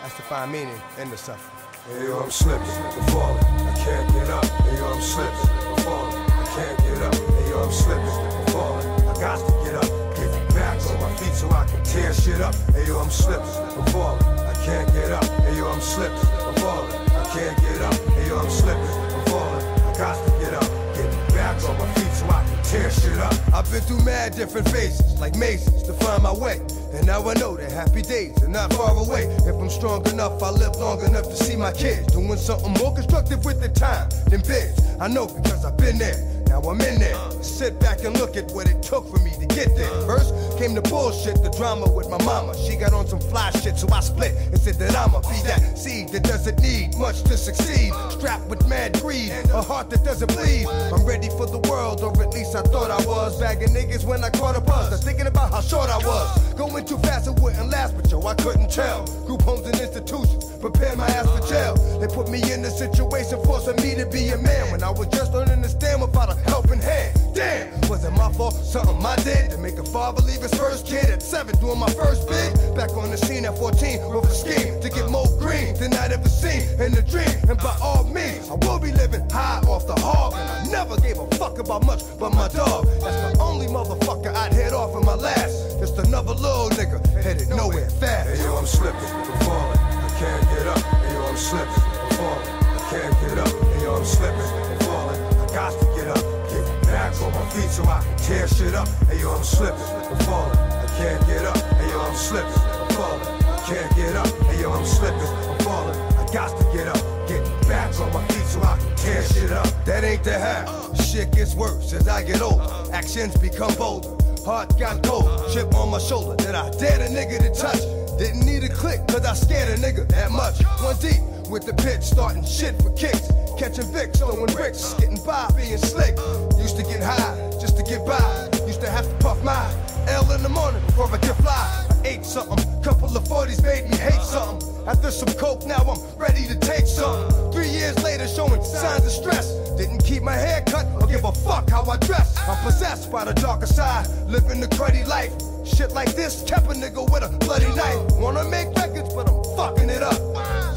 [SPEAKER 1] that's to find meaning in the suffering. Hey yo, I'm slipping, I'm falling, I can't get up. Hey yo, I'm slipping, I'm falling, I can't get up. Hey yo, I'm slipping, I'm falling, I got to get up. Get back on my feet so I can tear shit up. Hey yo, I'm slipping, I'm falling, can't get up. Hey yo, I'm slipping, I'm falling, I can't get up. Hey yo, I'm slipping, I'm falling, I got to get up. Get me back on my feet so I can tear shit up. I've been through mad different phases, like mazes, to find my way. And now I know that happy days are not far away. If I'm strong enough, I live long enough to see my kids doing something more constructive with the time than biz. I know because I've been there. Now I'm in there. Sit back and look at what it took for me to get there. First came the bullshit, the drama with my mama. She got on some fly shit, so I split and said that I'ma be that seed that doesn't need much to succeed. Strapped with mad greed, a heart that doesn't bleed. I'm ready for the world, or at least I thought I was. Bagging niggas when I caught a buzz. I was thinking about how short I was. Going too fast, it wouldn't last, but yo, I couldn't tell. Group homes and institutions prepare my ass for jail. They put me in a situation forcing me to be a man when I was just learning to stand without a helping hand. Damn, was it my fault? Something I did to make a father leave his first kid at seven, doing my first bid. Back on the scene at 14 with a scheme to get more green than I'd ever seen in a dream. And by all means, I will be living high off the hog. And I never gave a fuck about much but my dog. That's the only motherfucker I'd head off in my last. Just another little nigga headed nowhere fast. Hey yo, I'm slipping, I'm falling. I can't get up. Hey yo, I'm slipping, I'm falling. I can't get up. Hey yo, I'm slipping, I'm falling. I got to on my feet so I can tear shit up. Hey yo, I'm slipping, I'm falling. I can't get up. And yo, I'm slipping, I'm falling. I can't get up. Hey yo, I'm slipping, I'm falling. I got to get up, get back on my feet so I can tear shit up. That ain't the half. Shit gets worse as I get older. Actions become bolder. Heart got cold, chip on my shoulder that I dared a nigga to touch. Didn't need a click, cause I scared a nigga that much. One deep with the pitch, starting shit for kicks. Catching Vicks, throwing bricks, getting by, being slick. Used to get high, just to get by. Used to have to puff my L in the morning before I get fly. I ate something, couple of 40s made me hate something. After some coke, now I'm ready to take something. Three years later, showing signs of stress. Didn't keep my hair cut or give a fuck how I dress. I'm possessed by the darker side, living the cruddy life. Shit like this kept a nigga with a bloody knife. Wanna make records, but I'm fucking it up.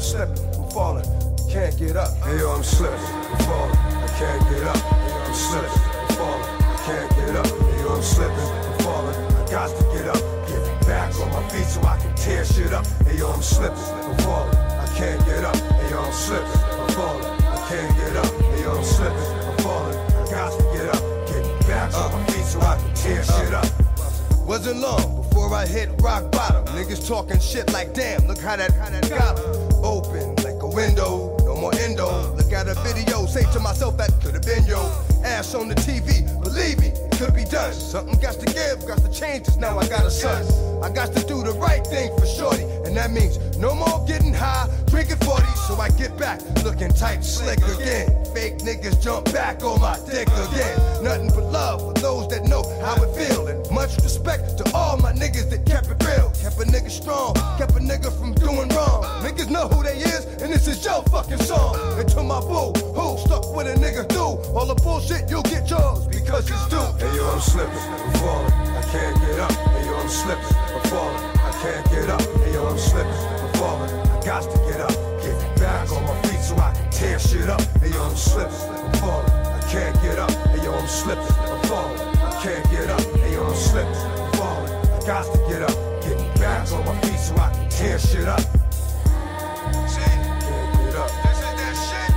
[SPEAKER 1] Slipping, falling, can't get up. Hey yo, I'm slipping, I'm falling, I can't get up. Hey yo, I'm slipping, I'm falling, I can't get up. Hey yo, I'm slipping, I'm falling, I got to get up. Get back on my feet so I can tear shit up. Hey yo, I'm slipping, I'm falling, I can't get up. Hey yo, I'm slipping, I'm falling, I can't get up. Hey yo, I'm slipping, I'm falling, I got to get up. Get back on my feet so I can tear shit up. Wasn't long before I hit rock bottom. Niggas talking shit like, damn, look how that, how that got 'em. Open window, no more endo. Look at a video, say to myself, that could have been yo. Ass on the TV, believe me, it could be done. Something got to give, got to change, now I got a son. I got to do the right thing for shorty, and that means no more getting high, drinking 40, so I get back looking tight, slick again. Fake niggas jump back on my dick again. Nothing but love for those that know how it feel, and much respect to all my niggas that kept it real. Kept a nigga strong, kept a nigga from doing wrong. Niggas know who they is, and this is your fucking song. And to my boo, who stuck with a nigga through all the bullshit, you'll get yours because it's due. Hey yo, I'm slipping, I'm falling, I can't get up. Hey yo, I'm slipping, I'm falling, can't get up. Hey yo, I'm slipping, I'm falling, I got to get up. Get back on my feet so I can tear shit up. Hey yo, I'm slipping, I'm falling, I can't get up. Hey yo, I'm slipping, I'm falling, I can't get up. Hey yo, I'm slipping, I'm falling, I got to get up. Get back on my feet so I can tear shit up. See? Can't get up. This is that shit.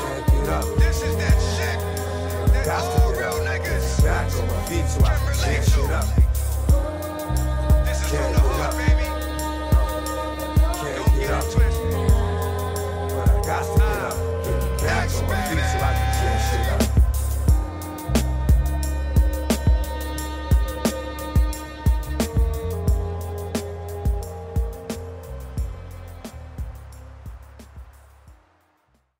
[SPEAKER 1] Can't get up. This is that shit. Got to get up. Back on my feet so I can't get up. baby. Can't get up. But I got to.